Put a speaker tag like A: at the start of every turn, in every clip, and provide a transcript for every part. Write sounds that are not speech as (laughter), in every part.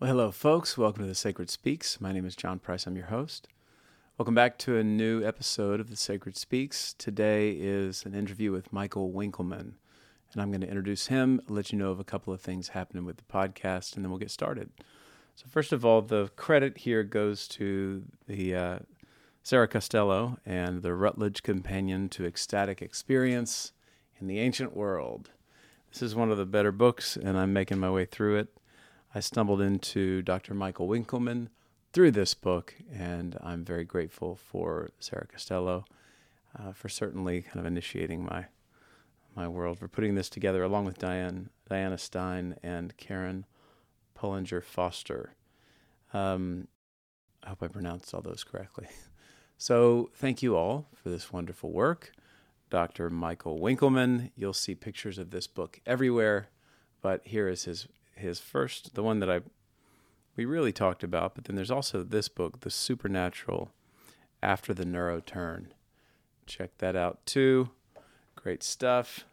A: Well, hello, folks. Welcome to The Sacred Speaks. My name is John Price. I'm your host. Welcome back to a new episode of The Sacred Speaks. Today is an interview with Michael Winkelman, and I'm going to introduce him, let you know of a couple of things happening with the podcast, and then we'll get started. So, first of all, the credit here goes to the uh, Sarah Costello and the Routledge Companion to Ecstatic Experience in the Ancient World. This is one of the better books, and I'm making my way through it. I stumbled into Dr. Michael Winkelman through this book, and I'm very grateful for Sarah Costello uh, for certainly kind of initiating my my world for putting this together, along with Diane Diana Stein and Karen Polinger Foster. Um, I hope I pronounced all those correctly. (laughs) So, thank you all for this wonderful work. Dr. Michael Winkelman, you'll see pictures of this book everywhere, but here is his his first, the one that I we really talked about, but then there's also this book, The Supernatural After the Neuro Turn. Check that out too. Great stuff.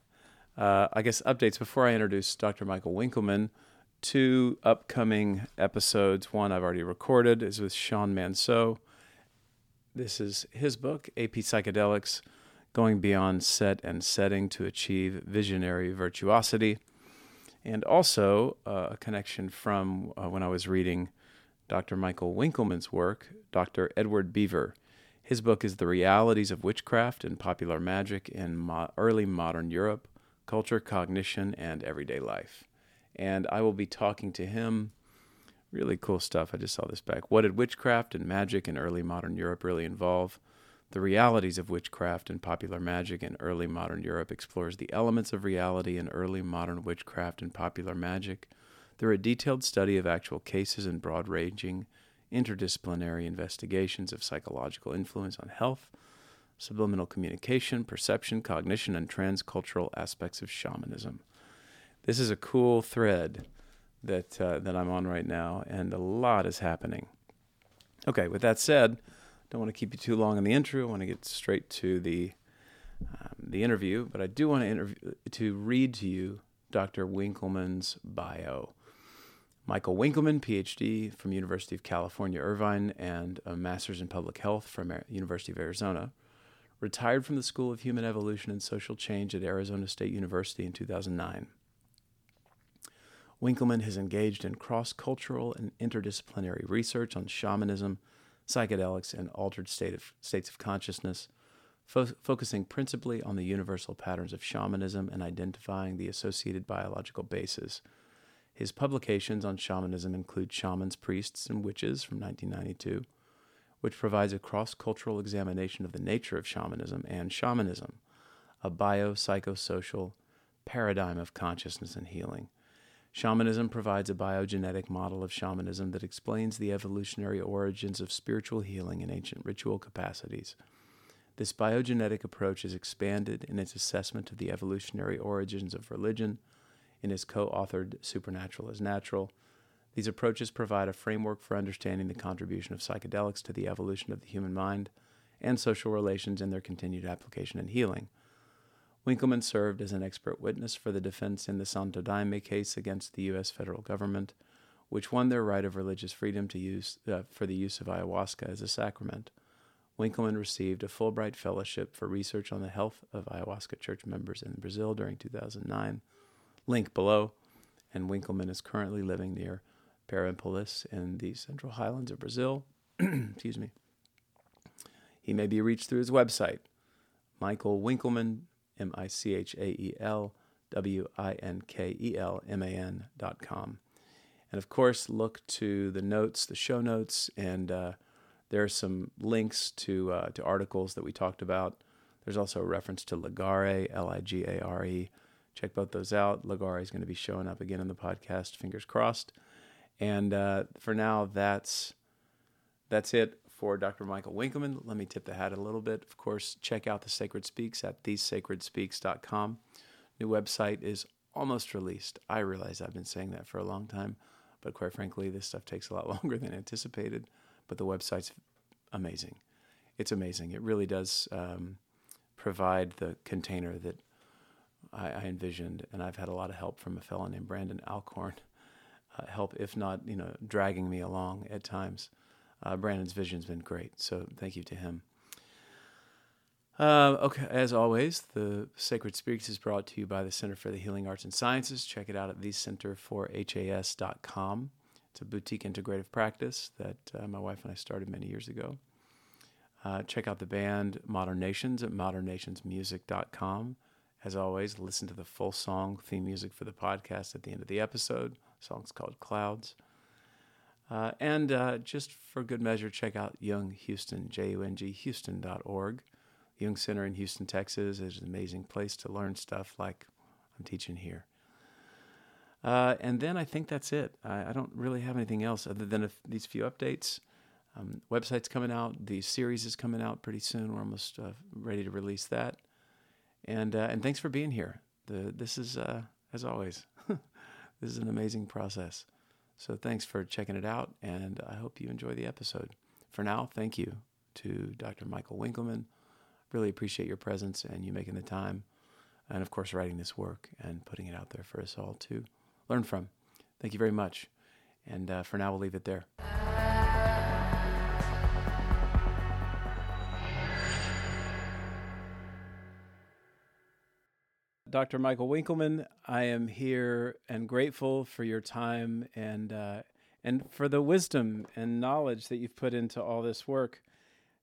A: Uh, I guess updates before I introduce Dr. Michael Winkelman. Two upcoming episodes. One I've already recorded is with Sean Manseau. This is his book, AP Psychedelics Going Beyond Set and Setting to Achieve Visionary Virtuosity and also uh, a connection from uh, when I was reading Dr. Michael Winkelman's work, Dr. Edward Bever. His book is The Realities of Witchcraft and Popular Magic in Mo- Early Modern Europe Culture, Cognition, and Everyday Life. And I will be talking to him. Really cool stuff. I just saw this back. What did witchcraft and magic in early modern Europe really involve? The realities of witchcraft and popular magic in early modern Europe explores the elements of reality in early modern witchcraft and popular magic through a detailed study of actual cases and broad ranging interdisciplinary investigations of psychological influence on health, subliminal communication, perception, cognition, and transcultural aspects of shamanism. This is a cool thread that uh, that I'm on right now, and a lot is happening. Okay, with that said, don't want to keep you too long in the intro. I want to get straight to the um, the interview, but I do want to interview to read to you Dr. Winkelman's bio. Michael Winkelman, PhD from University of California, Irvine, and a master's in public health from University of Arizona. Retired from the School of Human Evolution and Social Change at Arizona State University in 2009. Winkelman has engaged in cross cultural and interdisciplinary research on shamanism psychedelics, and altered state of, states of consciousness, fo- focusing principally on the universal patterns of shamanism and identifying the associated biological bases. His publications on shamanism include Shamans, Priests, and Witches from 1992, which provides a cross cultural examination of the nature of shamanism and shamanism, a biopsychosocial paradigm of consciousness and healing. Shamanism provides a biogenetic model of shamanism that explains the evolutionary origins of spiritual healing and ancient ritual capacities. This biogenetic approach is expanded in its assessment of the evolutionary origins of religion in his co authored Supernatural as Natural. These approaches provide a framework for understanding the contribution of psychedelics to the evolution of the human mind and social relations and their continued application in healing. Winkelman served as an expert witness for the defense in the Santo Daime case against the U.S. federal government, which won their right of religious freedom to use uh, for the use of ayahuasca as a sacrament. Winkelman received a Fulbright Fellowship for research on the health of ayahuasca church members in Brazil during 2009. Link below. And Winkelman is currently living near Pirenópolis in the Central Highlands of Brazil. (clears throat) Excuse me. He may be reached through his website, Michael Winkelman M I C H A E L W I N K E L M A N dot com. And of course, look to the notes, the show notes, and uh, there are some links to, uh, to articles that we talked about. There's also a reference to Ligare, L I G A R E. Check both those out. Ligare is going to be showing up again in the podcast, fingers crossed. And uh, for now, that's that's it for Dr. Michael Winkelman. Let me tip the hat a little bit. Of course, check out The Sacred Speaks at thesacredspeaks.com. New website is almost released. I realize I've been saying that for a long time, but quite frankly, this stuff takes a lot (laughs) longer than anticipated. But the website's amazing. It's amazing. It really does um, provide the container that I, I, envisioned, and I've had a lot of help from a fellow named Brandon Alcorn uh, help, if not, you know, dragging me along at times. Uh, Brandon's vision's been great, so thank you to him. Uh, okay, as always, the Sacred Speaks is brought to you by the Center for the Healing Arts and Sciences. Check it out at thecenterforhas.com. It's a boutique integrative practice that uh, my wife and I started many years ago. Uh, check out the band Modern Nations at modernnationsmusic.com. As always, listen to the full song theme music for the podcast at the end of the episode. The song's called Clouds. Uh, and uh, just for good measure, check out Jung Houston, J U N G Houston.org. Jung Center in Houston, Texas is an amazing place to learn stuff like I'm teaching here. Uh, and then I think that's it. I, I, don't really have anything else other than these few updates. Um, website's coming out. The series is coming out pretty soon. We're almost uh, ready to release that. And uh, and thanks for being here. The this is uh, as always, (laughs) this is an amazing process. So thanks for checking it out, and I hope you enjoy the episode. For now, thank you to Dr. Michael Winkelman really appreciate your presence and you making the time, and of course, writing this work and putting it out there for us all to learn from. Thank you very much. And uh, for now, we'll leave it there. Dr. Michael Winkelman, I am here and grateful for your time and uh, and for the wisdom and knowledge that you've put into all this work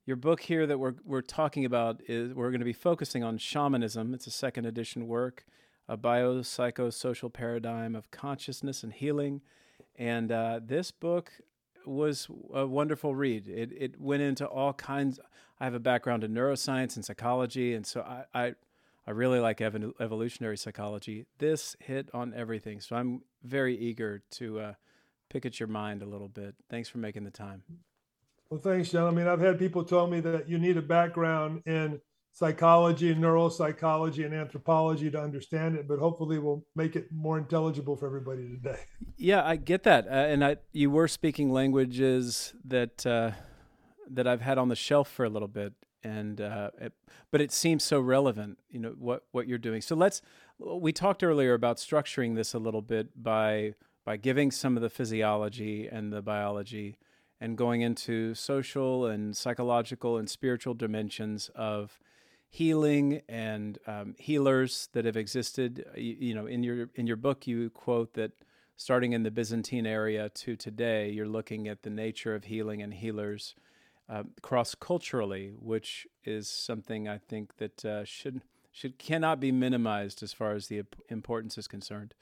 A: your book here that we're we're talking about is we're going to be focusing on shamanism. It's a second edition work, a biopsychosocial paradigm of consciousness and healing. And uh, this book was a wonderful read. It it went into all kinds. I have a background in neuroscience and psychology, and so I I, I really like ev- evolutionary psychology. This hit on everything, so I'm very eager to uh, pick at your mind a little bit. Thanks for making the time.
B: Well, thanks, John. I mean, I've had people tell me that you need a background in psychology, and neuropsychology, and anthropology to understand it, but hopefully we'll make it more intelligible for everybody today.
A: Yeah, I get that. Uh, and I, you were speaking languages that uh, that I've had on the shelf for a little bit, and uh, it, but it seems so relevant. You know what what you're doing. So let's. We talked earlier about structuring this a little bit by by giving some of the physiology and the biology and going into social and psychological and spiritual dimensions of healing and um, healers that have existed. You, you, know, in your in your book, you quote that starting in the Byzantine area to today, you're looking at the nature of healing and healers uh, cross culturally, which is something I think that uh, should should cannot be minimized as far as the importance is concerned.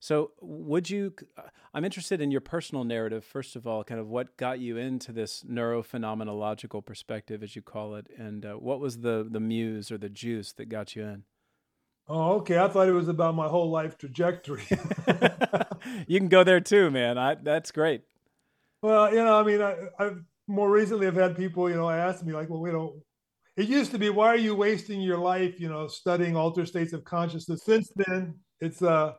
A: So, would you? Uh, I'm interested in your personal narrative, first of all, kind of what got you into this neurophenomenological perspective, as you call it, and uh, what was the the muse or the juice that got you in?
B: Oh, okay. I thought it was about my whole life trajectory. (laughs)
A: you can go there too, man. I, that's great.
B: Well, you know, I mean, I, I've more recently I've had people, you know, ask me like, well, you know, it used to be, why are you wasting your life, you know, studying altered states of consciousness? Since then, it's uh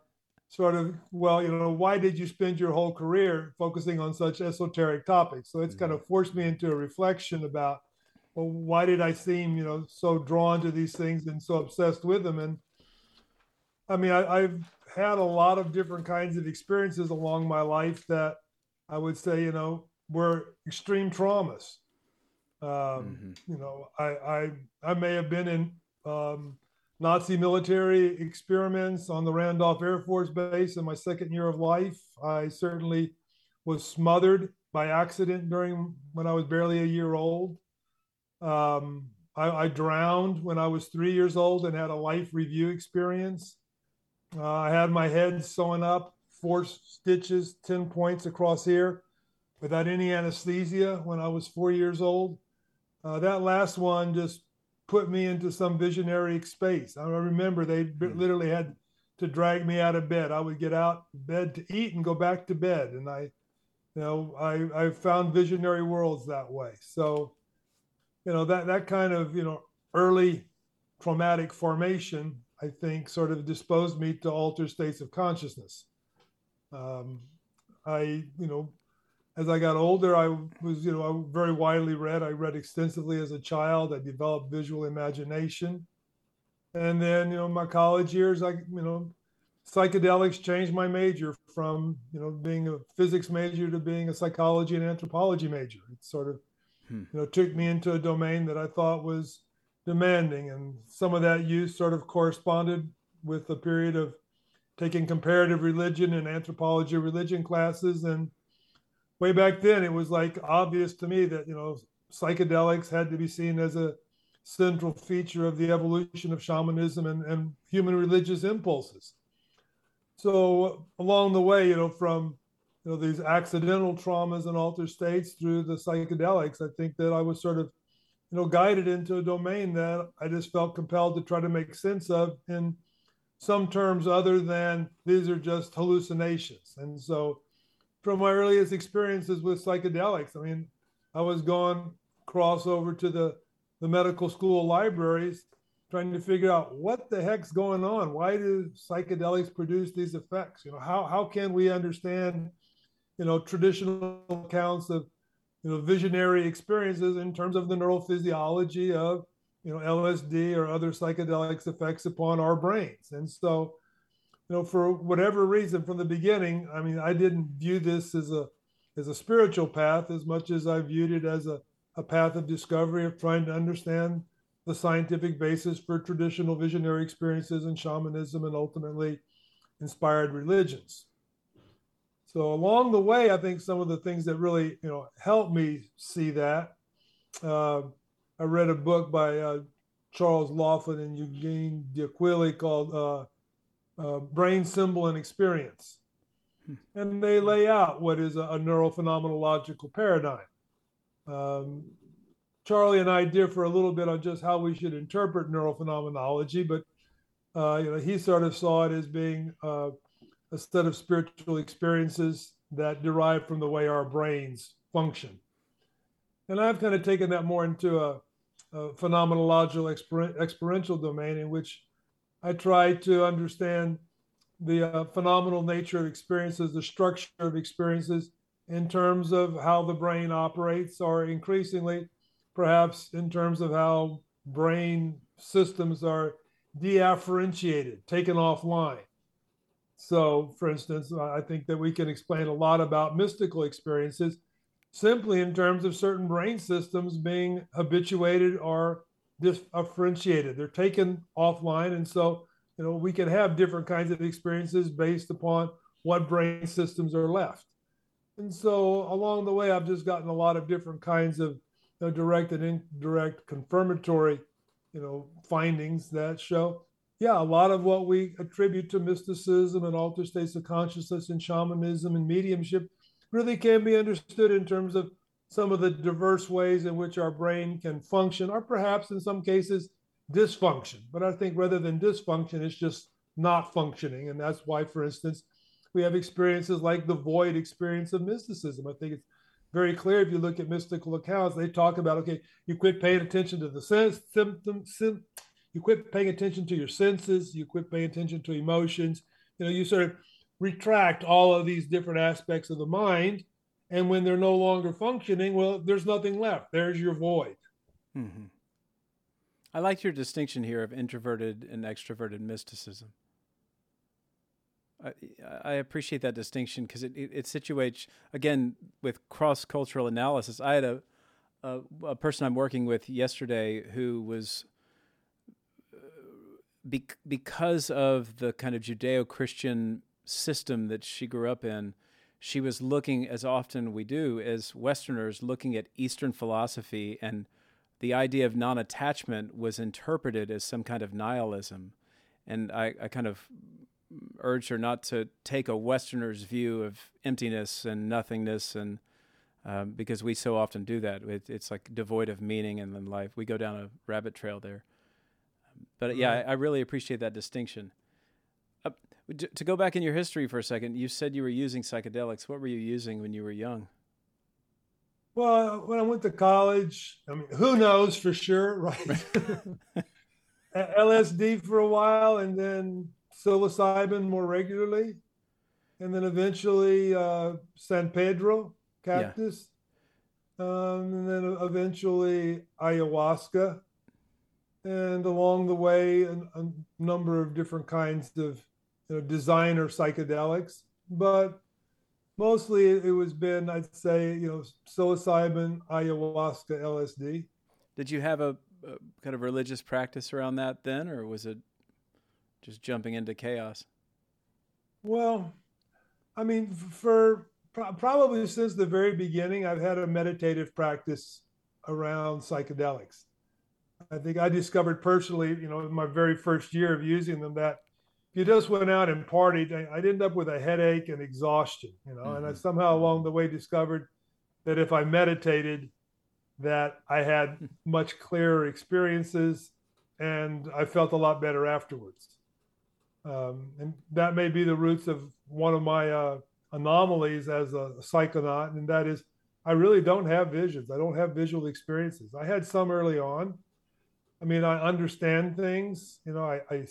B: sort of, well, you know, why did you spend your whole career focusing on such esoteric topics? So it's mm-hmm. kind of forced me into a reflection about, well, why did I seem, you know, so drawn to these things and so obsessed with them? And I mean, I, have had a lot of different kinds of experiences along my life that I would say, you know, were extreme traumas. Um, mm-hmm. You know, I, I I may have been in um, Nazi military experiments on the Randolph Air Force Base in my second year of life. I certainly was smothered by accident during when I was barely a year old. Um, I, I, drowned when I was three years old and had a life review experience. Uh, I had my head sewn up, four stitches, 10 points across here without any anesthesia when I was four years old. Uh, that last one just put me into some visionary space. I remember they hmm. literally had to drag me out of bed. I would get out of bed to eat and go back to bed, and I, you know, I I found visionary worlds that way. So, you know, that that kind of you know early traumatic formation, I think, sort of disposed me to alter states of consciousness. Um, I, you know, as I got older, I was, you know, very widely read. I read extensively as a child. I developed visual imagination. And then, you know, my college years, I, you know, psychedelics changed my major from you know being a physics major to being a psychology and anthropology major. It sort of hmm. you know took me into a domain that I thought was demanding, and some of that use sort of corresponded with a period of taking comparative religion and anthropology religion classes and way back then it was like obvious to me that you know psychedelics had to be seen as a central feature of the evolution of shamanism and, and human religious impulses so along the way you know from you know these accidental traumas and altered states through the psychedelics i think that i was sort of you know guided into a domain that i just felt compelled to try to make sense of in some terms other than these are just hallucinations. And so, from my earliest experiences with psychedelics, I mean, I was going cross over to the, the medical school libraries trying to figure out what the heck's going on. Why do psychedelics produce these effects? You know, how, how can we understand, you know, traditional accounts of, you know, visionary experiences in terms of the neurophysiology of you know LSD or other psychedelics effects upon our brains. And so, you know, for whatever reason, from the beginning, I mean, I didn't view this as a as a spiritual path as much as I viewed it as a, a path of discovery of trying to understand the scientific basis for traditional visionary experiences and shamanism and ultimately inspired religions. So along the way, I think some of the things that really you know helped me see that. Uh, I read a book by uh, Charles Laughlin and Eugene D'Aquili called uh, uh, Brain Symbol and Experience. Hmm. And they lay out what is a, a neurophenomenological paradigm. Um, Charlie and I differ a little bit on just how we should interpret neurophenomenology, but uh, you know, he sort of saw it as being uh, a set of spiritual experiences that derive from the way our brains function. And I've kind of taken that more into a, a phenomenological exper- experiential domain in which I try to understand the uh, phenomenal nature of experiences, the structure of experiences in terms of how the brain operates, or increasingly, perhaps in terms of how brain systems are deafferentiated, taken offline. So, for instance, I think that we can explain a lot about mystical experiences simply in terms of certain brain systems being habituated or deafferentiated. They're taken offline. And so, you know, we can have different kinds of experiences based upon what brain systems are left. And so along the way, I've just gotten a lot of different kinds of you know, direct and indirect confirmatory, you know, findings that show, yeah, a lot of what we attribute to mysticism and altered states of consciousness and shamanism and mediumship really can be understood in terms of some of the diverse ways in which our brain can function, or perhaps in some cases dysfunction. But I think rather than dysfunction, it's just not functioning. And that's why, for instance, we have experiences like the void experience of mysticism. I think it's very clear if you look at mystical accounts, they talk about okay, you quit paying attention to the sense symptoms, sim, you quit paying attention to your senses, you quit paying attention to emotions. You know, you sort of retract all of these different aspects of the mind. And when they're no longer functioning, well, there's nothing left. There's your void. Mm-hmm.
A: I like your distinction here of introverted and extroverted mysticism. I, I appreciate that distinction because it, it, it, situates, again, with cross cultural analysis. I had a, a, a, person I'm working with yesterday who was, uh, be, because of the kind of Judeo Christian system that she grew up in, she was looking, as often we do as Westerners, looking at Eastern philosophy, and the idea of non attachment was interpreted as some kind of nihilism. And I, I kind of urged her not to take a Westerner's view of emptiness and nothingness, and um, because we so often do that, it, it's like devoid of meaning and then life. We go down a rabbit trail there. But yeah, I, I really appreciate that distinction. To go back in your history for a second, you said you were using psychedelics. What were you using when you were young?
B: Well, when I went to college, I mean, who knows for sure, (laughs) right? (laughs) LSD for a while, and then psilocybin more regularly, and then eventually uh, San Pedro cactus, yeah. um, and then eventually ayahuasca, and along the way, a, a number of different kinds of you know, designer psychedelics, but mostly it was been, I'd say, you know, psilocybin, ayahuasca, LSD.
A: Did you have a, a kind of religious practice around that then, or was it just jumping into chaos?
B: Well, I mean, for probably since the very beginning, I've had a meditative practice around psychedelics. I think I discovered personally, you know, in my very first year of using them, that you just went out and partied, I'd end up with a headache and exhaustion, you know. Mm-hmm. And I mm-hmm. somehow along the way discovered that if I meditated, that I had much clearer experiences and I felt a lot better afterwards. Um, and that may be the roots of one of my uh, anomalies as a psychonaut, and that is I really don't have visions. I don't have visual experiences. I had some early on. I mean, I understand things, you know, I, I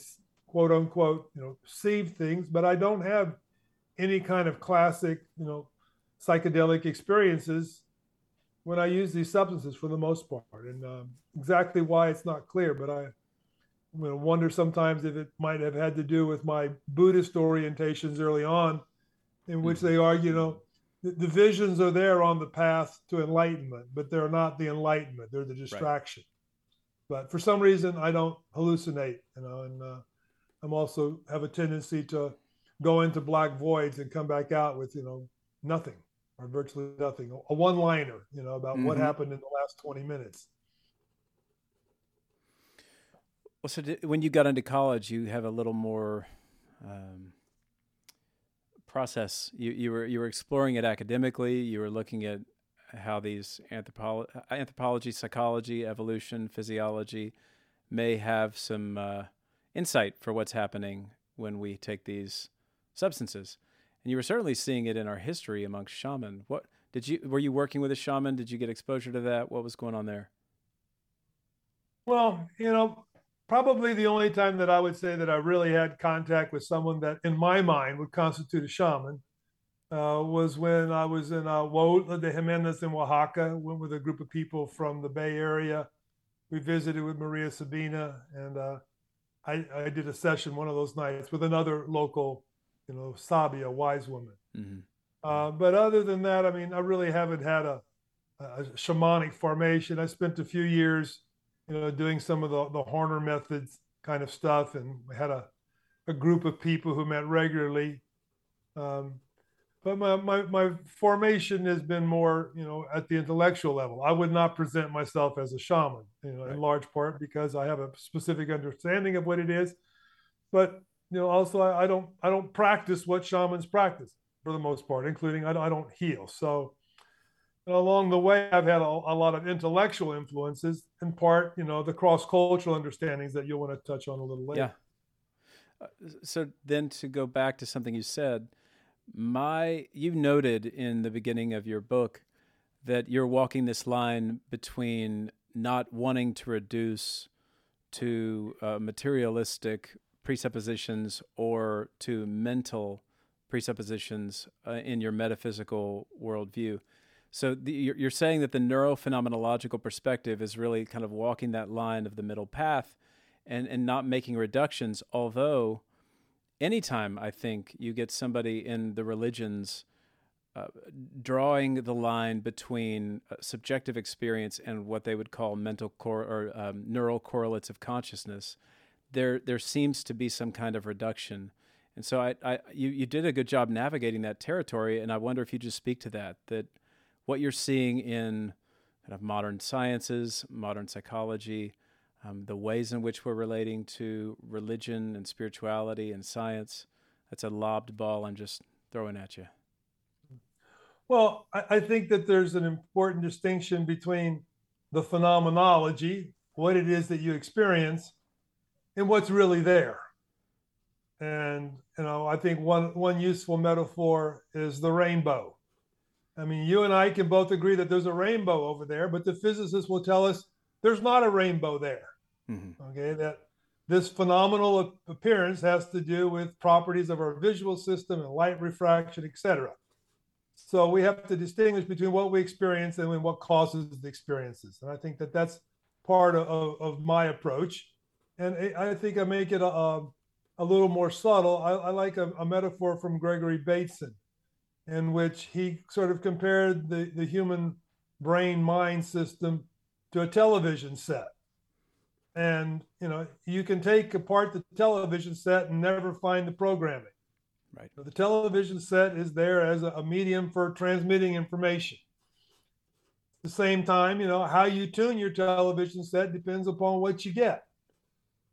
B: quote unquote, you know, see things, but I don't have any kind of classic, you know, psychedelic experiences when I use these substances for the most part. And um, exactly why it's not clear, but I you know, wonder sometimes if it might have had to do with my Buddhist orientations early on, in which mm-hmm. they argue, you know, the, the, visions are there on the path to enlightenment, but they're not the enlightenment; they're the distraction. Right. But for some reason, I don't hallucinate, you know, and uh, I'm also have a tendency to go into black voids and come back out with, you know, nothing or virtually nothing, a one-liner, you know, about mm-hmm. what happened in the last 20 minutes.
A: Well, so did, when you got into college, you have a little more um, process. You, you were you were exploring it academically. You were looking at how these anthropolo- anthropology, psychology, evolution, physiology may have some uh, insight for what's happening when we take these substances. And you were certainly seeing it in our history amongst shaman. What did you were you working with a shaman? Did you get exposure to that? What was going on there?
B: Well, you know, probably the only time that I would say that I really had contact with someone that, in my mind, would constitute a shaman uh, was when I was in uh, Huautla de Jimenez in Oaxaca. Went with a group of people from the Bay Area. We visited with Maria Sabina, and uh, I, I, did a session one of those nights with another local, you know, sabia, wise woman. Mm-hmm. Uh, but other than that, I mean, I really haven't had a, a shamanic formation. I spent a few years you know, doing some of the, the Harner methods kind of stuff. And we had a, a group of people who met regularly. Um, but my, my, my formation has been more, you know, at the intellectual level. I would not present myself as a shaman, you know, right. in large part because I have a specific understanding of what it is. But, you know, also I, I don't, I don't practice what shamans practice for the most part, including I don't, I don't heal. So, along the way, I've had a, a, lot of intellectual influences, in part, you know, the cross cultural understandings that you'll want to touch on a little later.
A: Yeah. Uh, so then to go back to something you said, my you noted in the beginning of your book that you're walking this line between not wanting to reduce to uh, materialistic presuppositions or to mental presuppositions uh, in your metaphysical worldview. So the, you're, saying that the neurophenomenological perspective is really kind of walking that line of the middle path and, and not making reductions, although anytime I think you get somebody in the religions uh, drawing the line between uh, subjective experience and what they would call mental cor- or um, neural correlates of consciousness, there there seems to be some kind of reduction. And so I, I you, you did a good job navigating that territory, and I wonder if you just speak to that that what you're seeing in kind of modern sciences, modern psychology, um, the ways in which we're relating to religion and spirituality and science. That's a lobbed ball I'm just throwing at you.
B: Well, I, I think that there's an important distinction between the phenomenology, what it is that you experience, and what's really there. And you know, I think one one useful metaphor is the rainbow. I mean, you and I can both agree that there's a rainbow over there, but the physicists will tell us there's not a rainbow there. Mm-hmm. Okay, that this phenomenal appearance has to do with properties of our visual system and light refraction, etc. So we have to distinguish between what we experience and what causes the experiences. And I think that that's part of, of, my approach. And I think I make it a, a a little more subtle, I, I like a, a, metaphor from Gregory Bateson, in which he sort of compared the, the human brain mind system to a television set. And you know, you can take apart the television set and never find the programming.
A: Right.
B: So the television set is there as a, a medium for transmitting information. At the same time, you know, how you tune your television set depends upon what you get.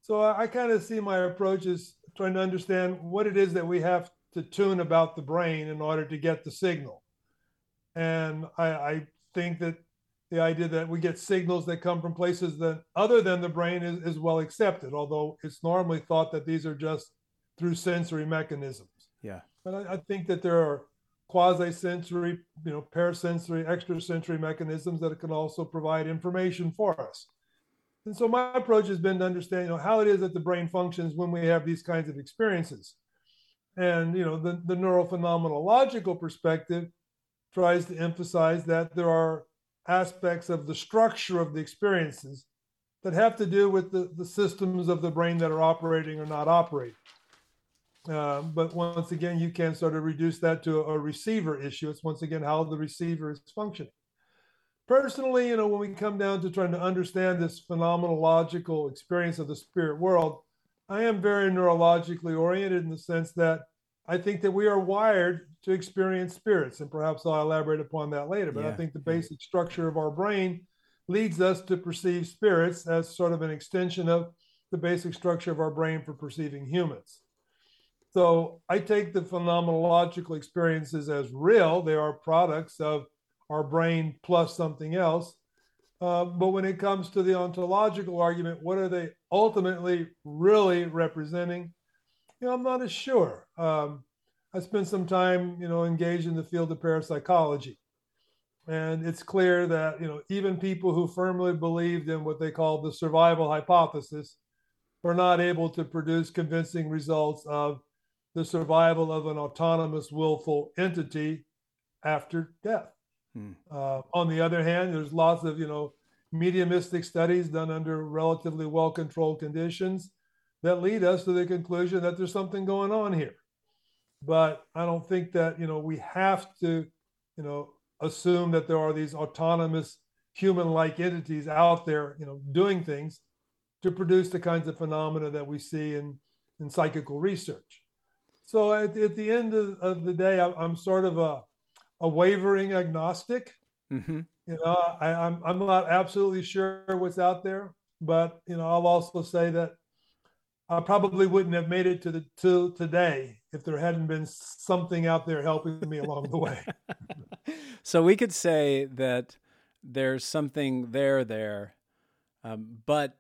B: So I, I kind of see my approach as trying to understand what it is that we have to tune about the brain in order to get the signal. And I, I think that the idea that we get signals that come from places that other than the brain is, is well accepted, although it's normally thought that these are just through sensory mechanisms.
A: Yeah.
B: But I, I think that there are quasi-sensory, you know, parasensory, extrasensory mechanisms that can also provide information for us. And so my approach has been to understand, you know, how it is that the brain functions when we have these kinds of experiences. And, you know, the, the neurophenomenological perspective tries to emphasize that there are aspects of the structure of the experiences that have to do with the, the systems of the brain that are operating or not operating. Uh, but once again, you can sort of reduce that to a receiver issue. It's once again how the receiver is functioning. Personally, you know, when we come down to trying to understand this phenomenological experience of the spirit world, I am very neurologically oriented in the sense that I think that we are wired to experience spirits, and perhaps I'll elaborate upon that later. But yeah. I think the basic structure of our brain leads us to perceive spirits as sort of an extension of the basic structure of our brain for perceiving humans. So I take the phenomenological experiences as real. They are products of our brain plus something else. Uh, but when it comes to the ontological argument, what are they ultimately really representing? You know, I'm not as sure. Um, I spent some time, you know, engaged in the field of parapsychology. And it's clear that, you know, even people who firmly believed in what they call the survival hypothesis were not able to produce convincing results of the survival of an autonomous, willful entity after death. Hmm. Uh, on the other hand, there's lots of, you know, mediumistic studies done under relatively well-controlled conditions that lead us to the conclusion that there's something going on here. But I don't think that, you know, we have to, you know, assume that there are these autonomous human-like entities out there, you know, doing things to produce the kinds of phenomena that we see in, in psychical research. So at, at the end of, of the day, I, am sort of a, a wavering agnostic. Mm-hmm. You know, I, I'm I'm not absolutely sure what's out there, but you know, I'll also say that I probably wouldn't have made it to the to today if there hadn't been something out there helping me along the way. (laughs)
A: so we could say that there's something there there, um, but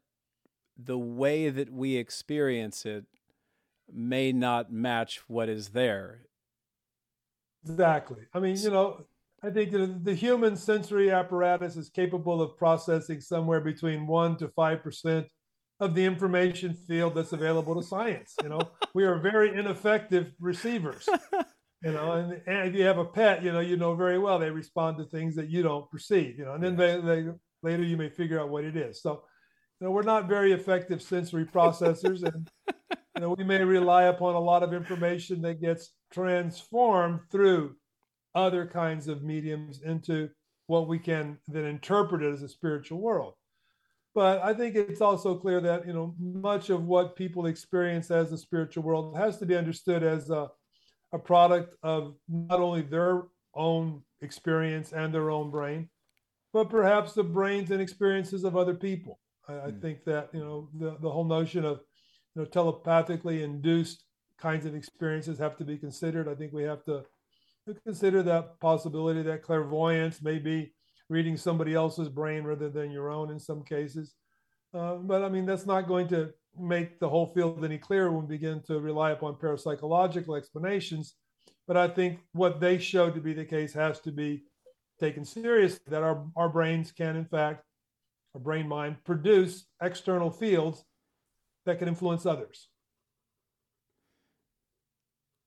A: the way that we experience it may not match what is there.
B: Exactly. I mean, you know, I think the, the human sensory apparatus is capable of processing somewhere between one to five percent of the information field that's available to science. You know, (laughs) we are very ineffective receivers. You know, and, and if you have a pet, you know, you know very well they respond to things that you don't perceive. You know, and then they, they later you may figure out what it is. So, you know, we're not very effective sensory processors, and you know, we may rely upon a lot of information that gets transformed through other kinds of mediums into what we can then interpret it as a spiritual world. But I think it's also clear that you know much of what people experience as the spiritual world has to be understood as a, a product of not only their own experience and their own brain, but perhaps the brains and experiences of other people. I, mm. I hmm. think that you know the, the whole notion of you know, telepathically induced kinds of experiences have to be considered. I think we have to consider that possibility that clairvoyance may be reading somebody else's brain rather than your own in some cases. Uh, but I mean, that's not going to make the whole field any clearer when we begin to rely upon parapsychological explanations. But I think what they show to be the case has to be taken seriously that our, our brains can, in fact, our brain mind produce external fields that can influence others.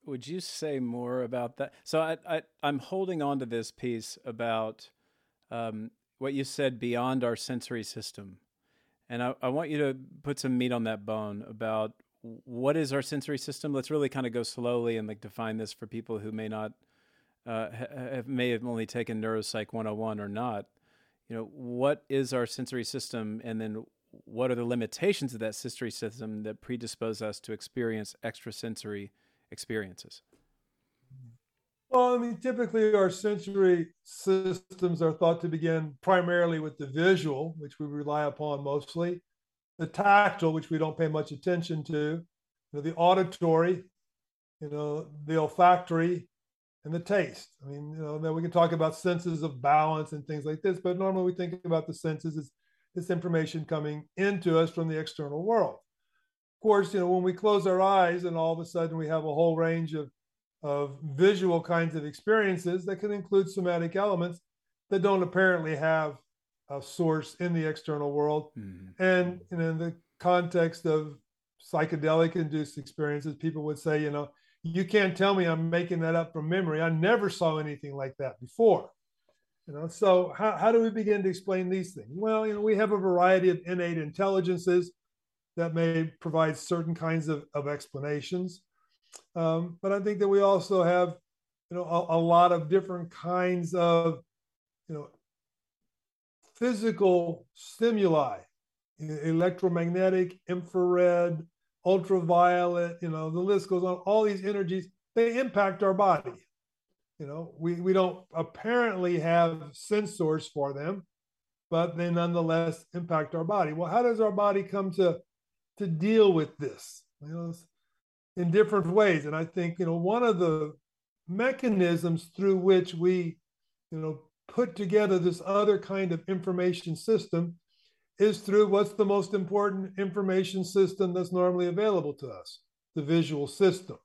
A: Would you say more about that? So I, I am holding on to this piece about um, what you said beyond our sensory system, and I, I want you to put some meat on that bone about what is our sensory system? Let's really kind of go slowly and like define this for people who may not uh, have, may have only taken neuropsych 101 or not. You know, what is our sensory system, and then what are the limitations of that sensory system that predispose us to experience extrasensory experiences?
B: Well, I mean, typically our sensory systems are thought to begin primarily with the visual, which we rely upon mostly, the tactile, which we don't pay much attention to, you know, the auditory, you know, the olfactory, and the taste. I mean, you know, then we can talk about senses of balance and things like this, but normally we think about the senses as this information coming into us from the external world. Of course, you know, when we close our eyes and all of a sudden we have a whole range of, of visual kinds of experiences that can include somatic elements that don't apparently have a source in the external world. Mm-hmm. And, and in the context of psychedelic induced experiences, people would say, you know, you can't tell me I'm making that up from memory. I never saw anything like that before. You know, so how, how do we begin to explain these things? Well, you know, we have a variety of innate intelligences that may provide certain kinds of, of explanations. Um, but I think that we also have, you know, a, a lot of different kinds of, you know, physical stimuli, electromagnetic, infrared, ultraviolet, you know, the list goes on. All these energies, they impact our body. You know, we, we don't apparently have sensors for them, but they nonetheless impact our body. Well, how does our body come to to deal with this? You know, in different ways. And I think, you know, one of the mechanisms through which we, you know, put together this other kind of information system is through what's the most important information system that's normally available to us the visual system.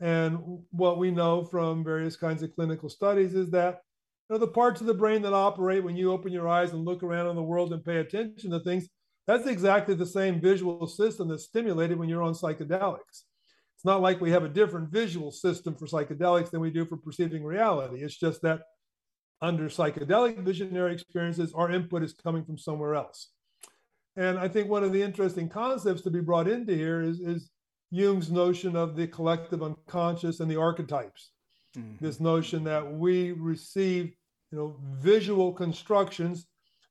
B: And what we know from various kinds of clinical studies is that you know, the parts of the brain that operate when you open your eyes and look around in the world and pay attention to things, that's exactly the same visual system that's stimulated when you're on psychedelics. It's not like we have a different visual system for psychedelics than we do for perceiving reality. It's just that under psychedelic visionary experiences, our input is coming from somewhere else. And I think one of the interesting concepts to be brought into here is, is Jung's notion of the collective unconscious and the archetypes. Mm-hmm. This notion that we receive, you know, visual constructions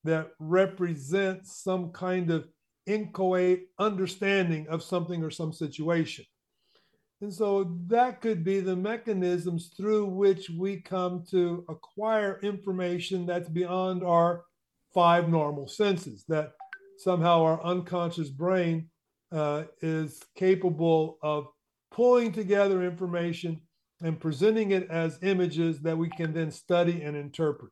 B: that represent some kind of inchoate understanding of something or some situation. And so that could be the mechanisms through which we come to acquire information that's beyond our five normal senses, that somehow our unconscious brain uh, is capable of pulling together information and presenting it as images that we can then study and interpret.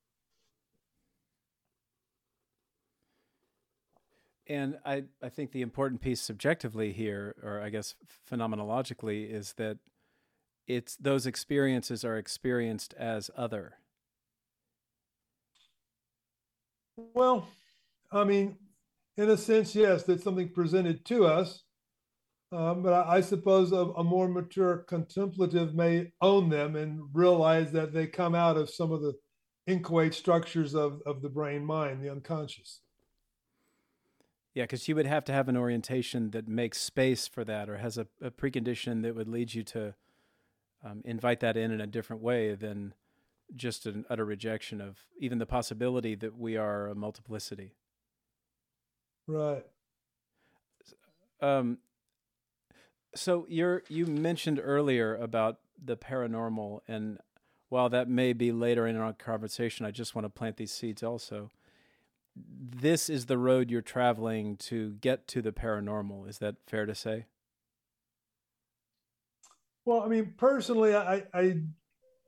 A: And I, I think the important piece subjectively here, or I guess phenomenologically, is that it's those experiences are experienced as other.
B: Well, I mean, in a sense, yes, that's something presented to us. Um, but I, I suppose a, a, more mature contemplative may own them and realize that they come out of some of the inchoate structures of, of the brain mind, the unconscious.
A: Yeah, because you would have to have an orientation that makes space for that or has a, a precondition that would lead you to um, invite that in in a different way than just an utter rejection of even the possibility that we are a multiplicity.
B: Right.
A: Um, so you're you mentioned earlier about the paranormal, and while that may be later in our conversation, I just want to plant these seeds also this is the road you're traveling to get to the paranormal. Is that fair to say?
B: Well, I mean, personally, I, I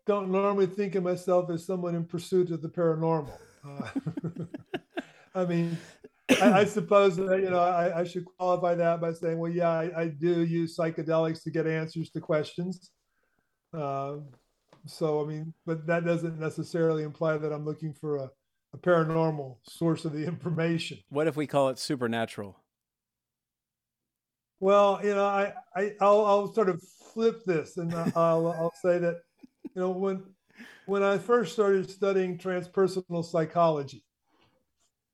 B: don't normally think of myself as someone in pursuit of the paranormal. Uh, (laughs) I mean, I, I, suppose that, you know, I, I, should qualify that by saying, well, yeah, I, I do use psychedelics to get answers to questions. Uh, so, I mean, but that doesn't necessarily imply that I'm looking for a a paranormal source of the information.
A: What if we call it supernatural?
B: Well, you know, I, I I'll, I'll sort of flip this, and I'll I'll say that, you know, when when I first started studying transpersonal psychology,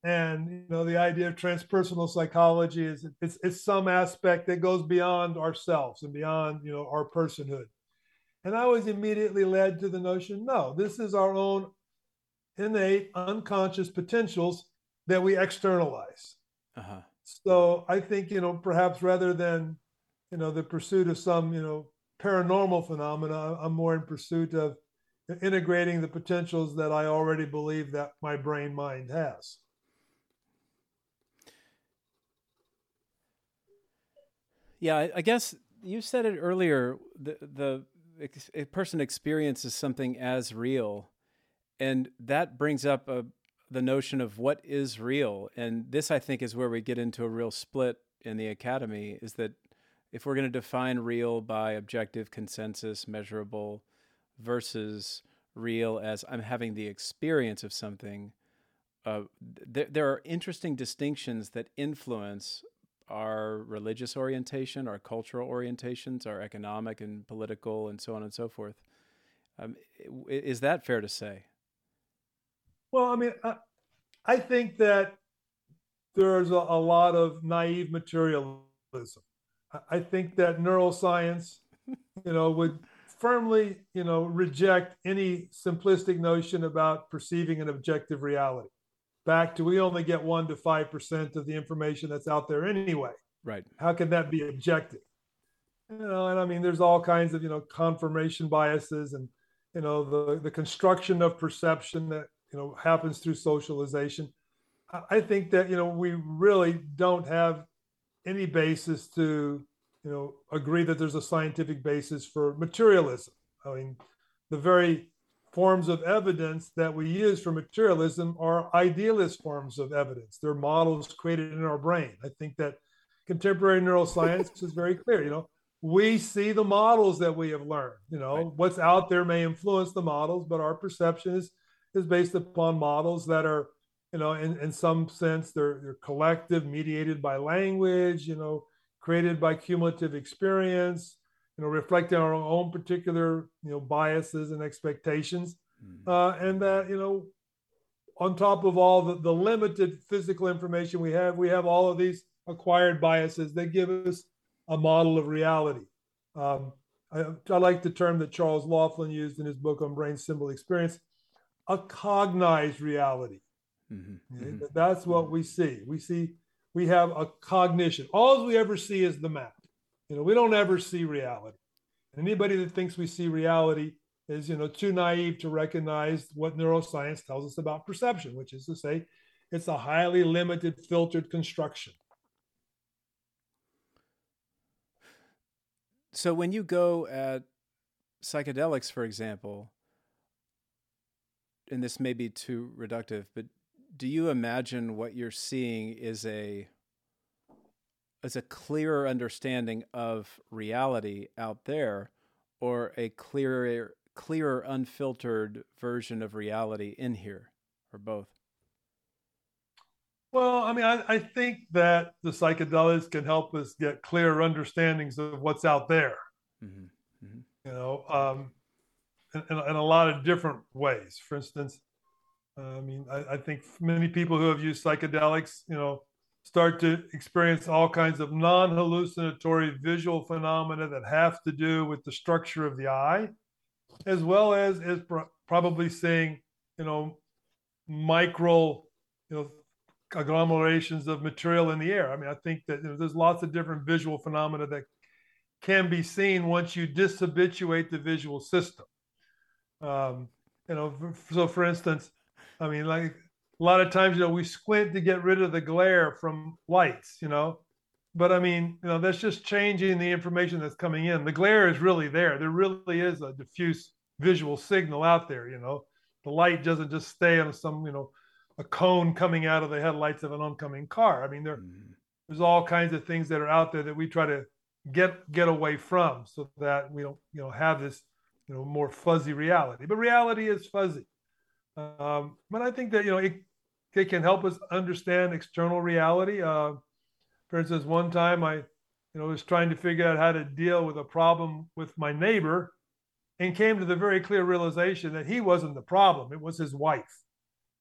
B: and you know the idea of transpersonal psychology is it's, it's some aspect that goes beyond ourselves and beyond you know our personhood and i was immediately led to the notion no this is our own innate unconscious potentials that we externalize uh-huh. so i think you know perhaps rather than you know the pursuit of some you know paranormal phenomena i'm more in pursuit of integrating the potentials that i already believe that my brain mind has
A: Yeah, I guess you said it earlier. The the a person experiences something as real, and that brings up a, the notion of what is real. And this, I think, is where we get into a real split in the academy. Is that if we're going to define real by objective consensus, measurable, versus real as I'm having the experience of something. Uh, th- there are interesting distinctions that influence our religious orientation, our cultural orientations, our economic and political, and so on and so forth. Um, is that fair to say?
B: Well, I mean, I, I think that there's a, a, lot of naive materialism. I think that neuroscience, you know, would firmly, you know, reject any simplistic notion about perceiving an objective reality back to we only get one to five percent of the information that's out there anyway.
A: Right.
B: How can that be objective? You know, and I mean, there's all kinds of you know confirmation biases and you know the the construction of perception that you know happens through socialization. I think that you know we really don't have any basis to you know agree that there's a scientific basis for materialism. I mean, the very forms of evidence that we use for materialism are idealist forms of evidence. They're models created in our brain. I think that contemporary neuroscience is very clear. You know, we see the models that we have learned. You know, right. what's out there may influence the models, but our perception is, is based upon models that are, you know, in, in some sense, they're, they're collective, mediated by language, you know, created by cumulative experience you know, reflecting our own particular, you know, biases and expectations. Mm-hmm. Uh, and that, you know, on top of all the, the limited physical information we have, we have all of these acquired biases that give us a model of reality. Um, I, I, like the term that Charles Laughlin used in his book on brain symbol experience, a cognized reality. Mm-hmm. Okay? Mm-hmm. That's what we see. We see we have a cognition. All we ever see is the map. You know, we don't ever see reality. And anybody that thinks we see reality is, you know, too naive to recognize what neuroscience tells us about perception, which is to say, it's a highly limited, filtered construction.
A: So when you go at psychedelics, for example, and this may be too reductive, but do you imagine what you're seeing is a is a clearer understanding of reality out there or a clearer clearer unfiltered version of reality in here or both
B: well i mean i, I think that the psychedelics can help us get clearer understandings of what's out there mm-hmm. Mm-hmm. you know um, in, in, a lot of different ways for instance uh, i mean I, I think many people who have used psychedelics you know start to experience all kinds of non hallucinatory visual phenomena that have to do with the structure of the eye, as well as, as pro- probably seeing, you know, micro, you know, agglomerations of material in the air. I mean, I think that you know, there's lots of different visual phenomena that can be seen once you dishabituate the visual system. Um, you know, so for instance, I mean, like a lot of times, you know, we squint to get rid of the glare from lights, you know. But I mean, you know, that's just changing the information that's coming in. The glare is really there. There really is a diffuse visual signal out there, you know. The light doesn't just stay on some, you know, a cone coming out of the headlights of an oncoming car. I mean, there, mm-hmm. there's all kinds of things that are out there that we try to get get away from so that we don't, you know, have this, you know, more fuzzy reality. But reality is fuzzy. Um, but I think that you know it, it can help us understand external reality. Uh, for instance, one time I, you know, was trying to figure out how to deal with a problem with my neighbor, and came to the very clear realization that he wasn't the problem; it was his wife.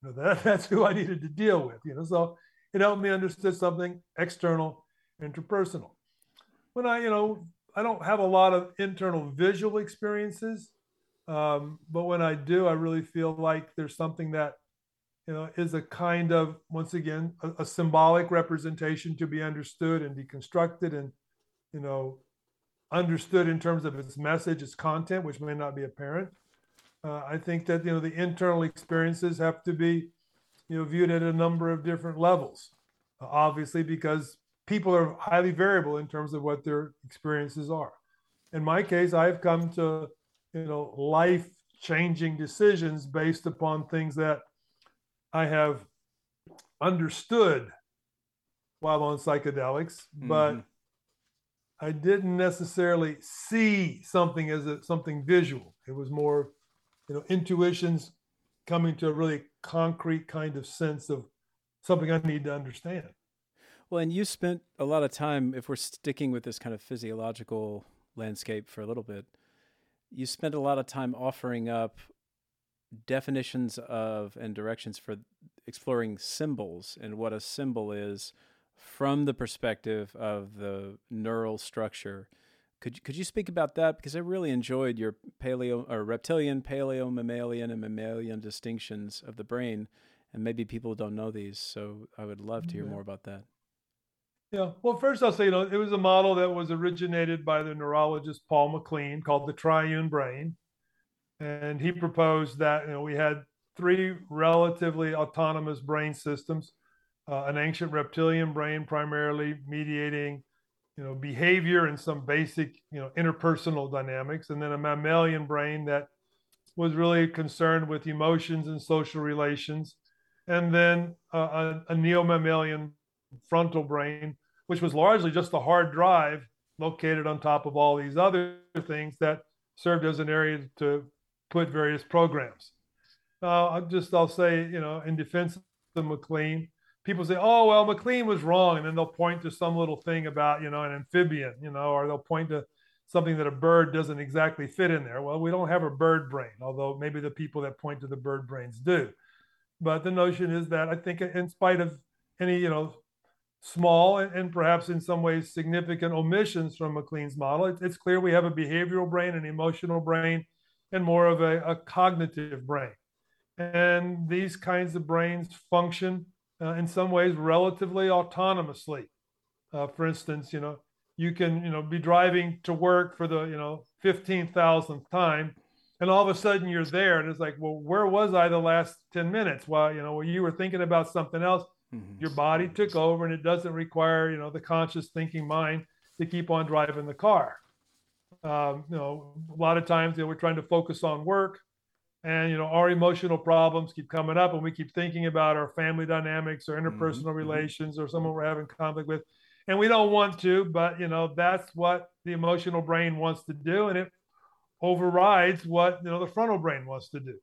B: You know, that, (laughs) that's who I needed to deal with. You know, so it helped me understand something external, interpersonal. When I, you know, I don't have a lot of internal visual experiences, um, but when I do, I really feel like there's something that, you know, is a kind of once again a, a symbolic representation to be understood and deconstructed and, you know, understood in terms of its message, its content, which may not be apparent. Uh, I think that you know the internal experiences have to be, you know, viewed at a number of different levels. Uh, obviously, because people are highly variable in terms of what their experiences are. In my case, I've come to, you know, life-changing decisions based upon things that I have understood while on psychedelics, mm-hmm. but I didn't necessarily see something as a, something visual. It was more, you know, intuitions coming to a really concrete kind of sense of something I need to understand.
A: Well, and you spent a lot of time, if we're sticking with this kind of physiological landscape for a little bit, you spent a lot of time offering up definitions of and directions for exploring symbols and what a symbol is from the perspective of the neural structure. Could could you speak about that? Because I really enjoyed your paleo or reptilian, paleo, mammalian, and mammalian distinctions of the brain, and maybe people don't know these. So I would love to hear yeah. more about that.
B: Yeah. Well, first I'll say, you know, it was a model that was originated by the neurologist Paul MacLean called the triune brain. And he proposed that, you know, we had three relatively autonomous brain systems uh, an ancient reptilian brain primarily mediating you know behavior and some basic you know interpersonal dynamics and then a mammalian brain that was really concerned with emotions and social relations and then uh, a, a neo-mammalian frontal brain which was largely just a hard drive located on top of all these other things that served as an area to put various programs uh, I'll just I'll say you know in defense of MacLean, people say, oh, well, MacLean was wrong. And then they'll point to some little thing about, you know, an amphibian, you know, or they'll point to something that a bird doesn't exactly fit in there. Well, we don't have a bird brain, although maybe the people that point to the bird brains do. But the notion is that I think, in spite of any, you know, small and perhaps in some ways significant omissions from MacLean's model, it's clear we have a behavioral brain, an emotional brain, and more of a, a cognitive brain. And these kinds of brains function uh, in some ways relatively autonomously. Uh, for instance, you know, you can you know be driving to work for the you know 15,000th time and all of a sudden you're there and it's like well where was i the last 10 minutes well you know well you were thinking about something else mm-hmm. your body took over and it doesn't require you know the conscious thinking mind to keep on driving the car um, you know a lot of times you know, we're trying to focus on work and you know our emotional problems keep coming up and we keep thinking about our family dynamics or interpersonal mm-hmm. relations or someone we're having conflict with and we don't want to but you know that's what the emotional brain wants to do and it overrides what you know the frontal brain wants to do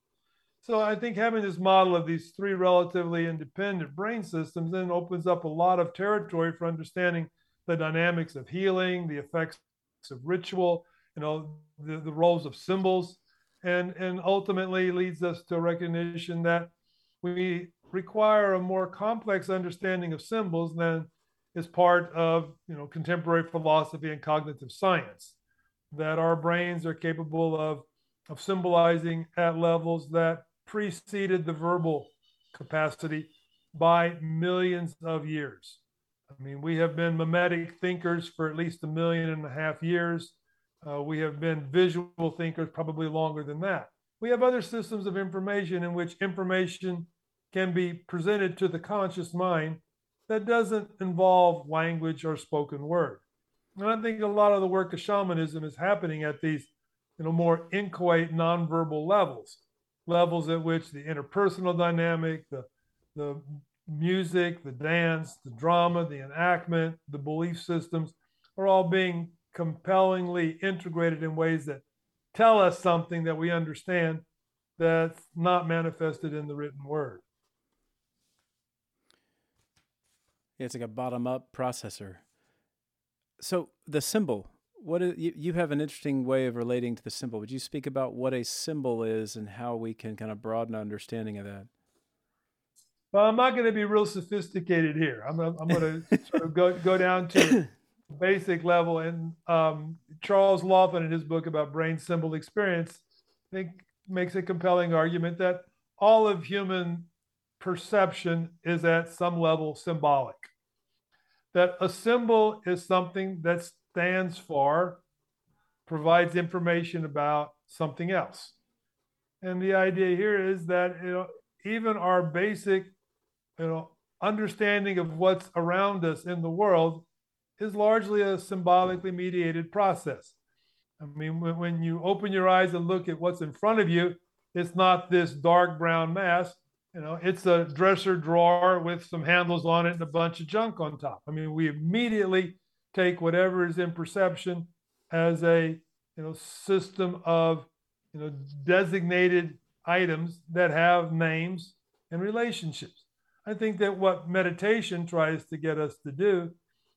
B: so i think having this model of these three relatively independent brain systems then opens up a lot of territory for understanding the dynamics of healing the effects of ritual you know the, the roles of symbols. And, and ultimately leads us to a recognition that we require a more complex understanding of symbols than is part of you know contemporary philosophy and cognitive science. That our brains are capable of of symbolizing at levels that preceded the verbal capacity by millions of years i mean we have been mimetic thinkers for at least a million and a half years uh, we have been visual thinkers probably longer than that. We have other systems of information in which information can be presented to the conscious mind that doesn't involve language or spoken word. And I think a lot of the work of shamanism is happening at these, you know, more inchoate, nonverbal levels, levels at which the interpersonal dynamic, the the music, the dance, the drama, the enactment, the belief systems are all being compellingly integrated in ways that tell us something that we understand that's not manifested in the written word.
A: it's like a bottom up processor. So the symbol, what is, you, you have an interesting way of relating to the symbol. Would you speak about what a symbol is and how we can kind of broaden our understanding of that?
B: Well, I'm not going to be real sophisticated here. I'm, I'm going (laughs) to sort of go, go down to basic level. And um, Charles Laughlin, in his book about brain symbol experience, I think makes a compelling argument that all of human perception is at some level symbolic. That a symbol is something that stands for, provides information about something else. And the idea here is that you know, even our basic you know, understanding of what's around us in the world is largely a symbolically mediated process. I mean, when, you open your eyes and look at what's in front of you, it's not this dark brown mass. You know, it's a dresser drawer with some handles on it and a bunch of junk on top. I mean, we immediately take whatever is in perception as a you know system of you know designated items that have names and relationships. I think that what meditation tries to get us to do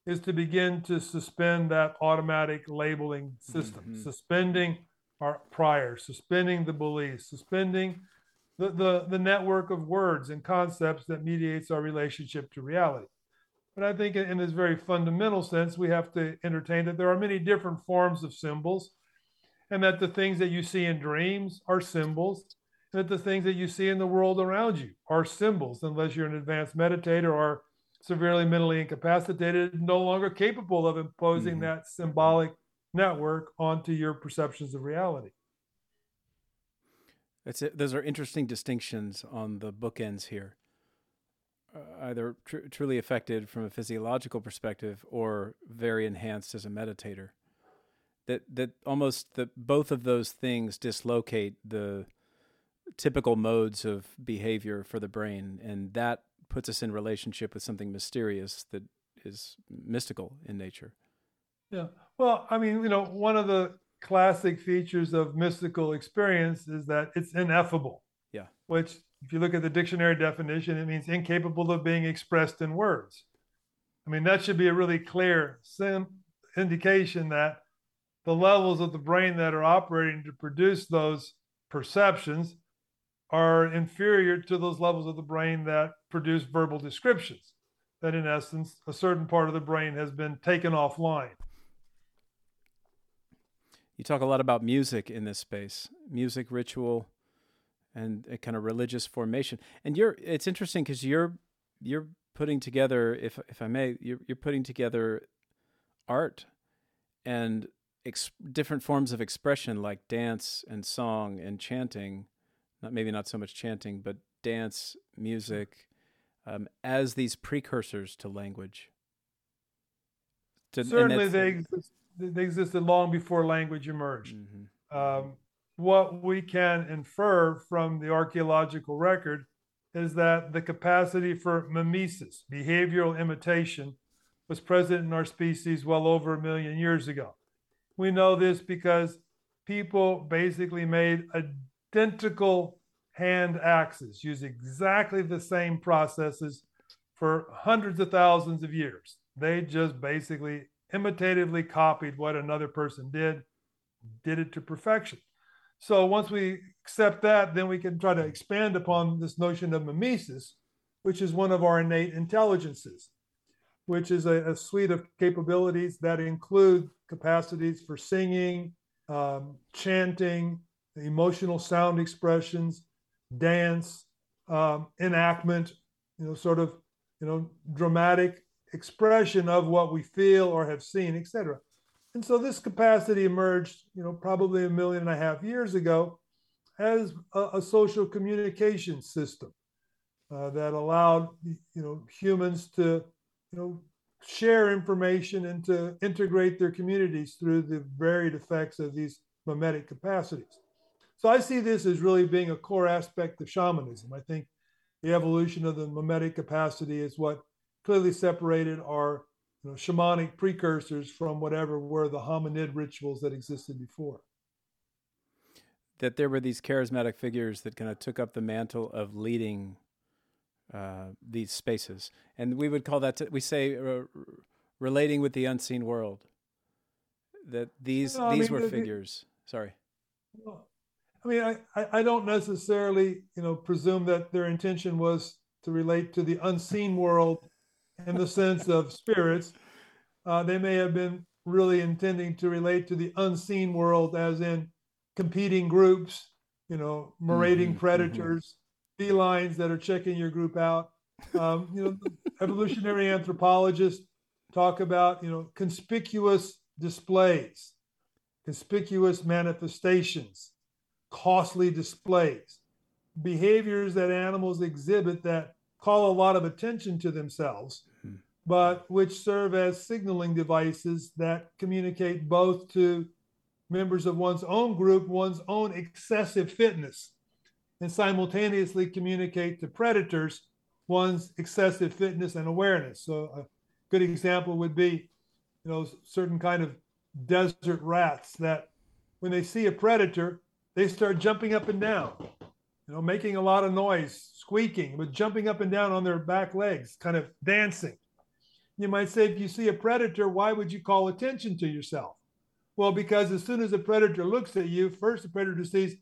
B: is to begin to suspend that automatic labeling system, mm-hmm. suspending our prior, suspending the beliefs, suspending the, the, the network of words and concepts that mediates our relationship to reality. But I think in this very fundamental sense, we have to entertain that there are many different forms of symbols, and that the things that you see in dreams are symbols, and that the things that you see in the world around you are symbols, unless you're an advanced meditator or severely mentally incapacitated, no longer capable of imposing mm-hmm. that symbolic network onto your perceptions of reality.
A: That's it. Those are interesting distinctions on the bookends here. Uh, either tr- truly affected from a physiological perspective or very enhanced as a meditator. That that almost that both of those things dislocate the typical modes of behavior for the brain, and that puts us in relationship with something mysterious that is mystical in nature.
B: Yeah. Well, I mean, you know, one of the classic features of mystical experience is that it's ineffable.
A: Yeah.
B: Which, if you look at the dictionary definition, it means incapable of being expressed in words. I mean, that should be a really clear indication that the levels of the brain that are operating to produce those perceptions are inferior to those levels of the brain that produce verbal descriptions. That, in essence, a certain part of the brain has been taken offline.
A: You talk a lot about music in this space, music ritual, and a kind of religious formation. And you're it's interesting because you're you're putting together, if if I may, you're you're putting together art and ex- different forms of expression like dance and song and chanting. Not maybe not so much chanting, but dance, music, um, as these precursors to language.
B: To, Certainly, they exist they existed long before language emerged. Mm-hmm. Um, what we can infer from the archaeological record is that the capacity for mimesis, behavioral imitation, was present in our species well over a million years ago. We know this because people basically made identical hand axes, use exactly the same processes for hundreds of thousands of years. They just basically imitatively copied what another person did, did it to perfection. So once we accept that, then we can try to expand upon this notion of mimesis, which is one of our innate intelligences, which is a, a suite of capabilities that include capacities for singing, um, chanting, emotional sound expressions, dance, um, enactment, you know, sort of, you know, dramatic expression of what we feel or have seen, etc. And so this capacity emerged, you know, probably a million and a half years ago as a, a social communication system uh, that allowed, you know, humans to, you know, share information and to integrate their communities through the varied effects of these mimetic capacities. So I see this as really being a core aspect of shamanism. I think the evolution of the mimetic capacity is what clearly separated our you know, shamanic precursors from whatever were the hominid rituals that existed before.
A: That there were these charismatic figures that kind of took up the mantle of leading uh, these spaces, and we would call that we say uh, relating with the unseen world. That these no, these mean, were figures. Sorry.
B: Well, I mean, I, I don't necessarily, you know, presume that their intention was to relate to the unseen world in the sense of spirits. Uh, they may have been really intending to relate to the unseen world, as in competing groups, you know, marauding mm-hmm, predators, mm-hmm. felines that are checking your group out. Um, you know, evolutionary anthropologists talk about, you know, conspicuous displays, conspicuous manifestations, costly displays, behaviors that animals exhibit that call a lot of attention to themselves, hmm. but which serve as signaling devices that communicate both to members of one's own group, one's own excessive fitness, and simultaneously communicate to predators one's excessive fitness and awareness. So a good example would be, you know, certain kind of desert rats that when they see a predator, they start jumping up and down, you know, making a lot of noise, squeaking, but jumping up and down on their back legs, kind of dancing. You might say, if you see a predator, why would you call attention to yourself? Well, because as soon as a predator looks at you, first the predator sees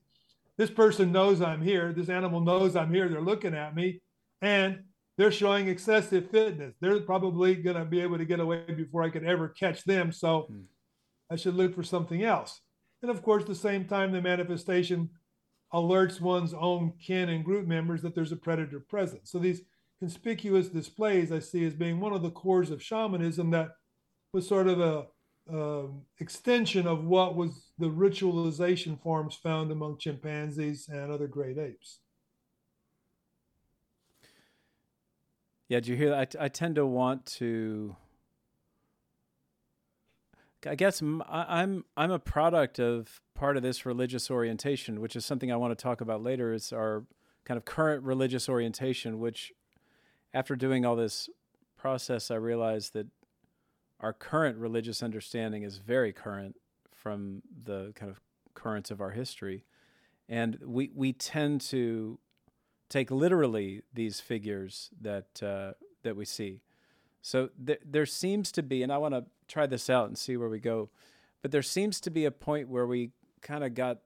B: this person knows I'm here, this animal knows I'm here, they're looking at me, and they're showing excessive fitness. They're probably going to be able to get away before I could ever catch them. So hmm. I should look for something else. And of course, the same time, the manifestation alerts one's own kin and group members that there's a predator present. So these conspicuous displays I see as being one of the cores of shamanism that was sort of a uh, extension of what was the ritualization forms found among chimpanzees and other great apes.
A: Yeah, did you hear that? I, I tend to want to I guess I'm I'm a product of part of this religious orientation, which is something I want to talk about later. Is our kind of current religious orientation, which after doing all this process, I realized that our current religious understanding is very current from the kind of currents of our history, and we we tend to take literally these figures that uh, that we see. So th- there seems to be, and I want to try this out and see where we go, but there seems to be a point where we kind of got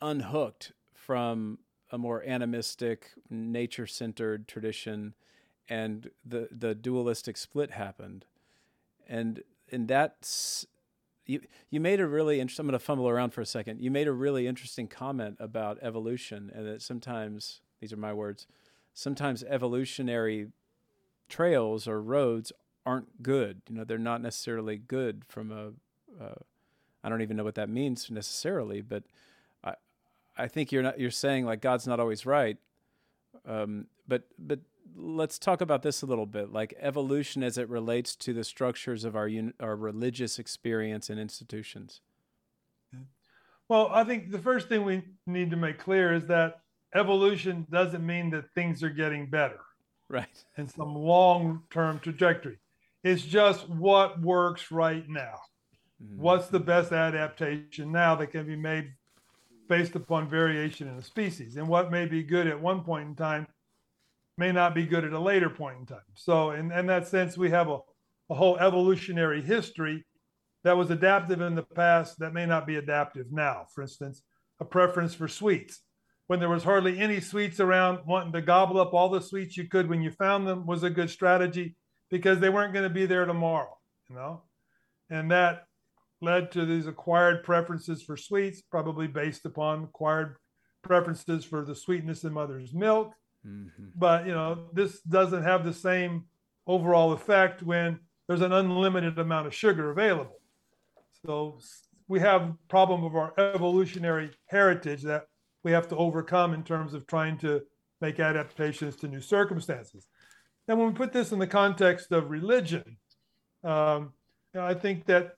A: unhooked from a more animistic, nature centered tradition, and the the dualistic split happened, and and that's you you made a really interesting. I'm going to fumble around for a second. You made a really interesting comment about evolution, and that sometimes these are my words. Sometimes evolutionary trails or roads aren't good. You know, they're not necessarily good from a. Uh, I don't even know what that means necessarily, but I, I think you're not. You're saying like God's not always right. Um, but but let's talk about this a little bit, like evolution as it relates to the structures of our un, our religious experience and institutions.
B: Well, I think the first thing we need to make clear is that evolution doesn't mean that things are getting better
A: right. (laughs)
B: and some long-term trajectory. It's just what works right now. Mm-hmm. what's the best adaptation now that can be made based upon variation in the species? And what may be good at one point in time may not be good at a later point in time. So in, in that sense we have a, a whole evolutionary history that was adaptive in the past that may not be adaptive now. For instance a preference for sweets when there was hardly any sweets around, wanting to gobble up all the sweets you could when you found them was a good strategy because they weren't going to be there tomorrow, you know? And that led to these acquired preferences for sweets, probably based upon acquired preferences for the sweetness in mother's milk. Mm-hmm. But, you know, this doesn't have the same overall effect when there's an unlimited amount of sugar available. So we have problem of our evolutionary heritage that we have to overcome in terms of trying to make adaptations to new circumstances. And when we put this in the context of religion, um, I think that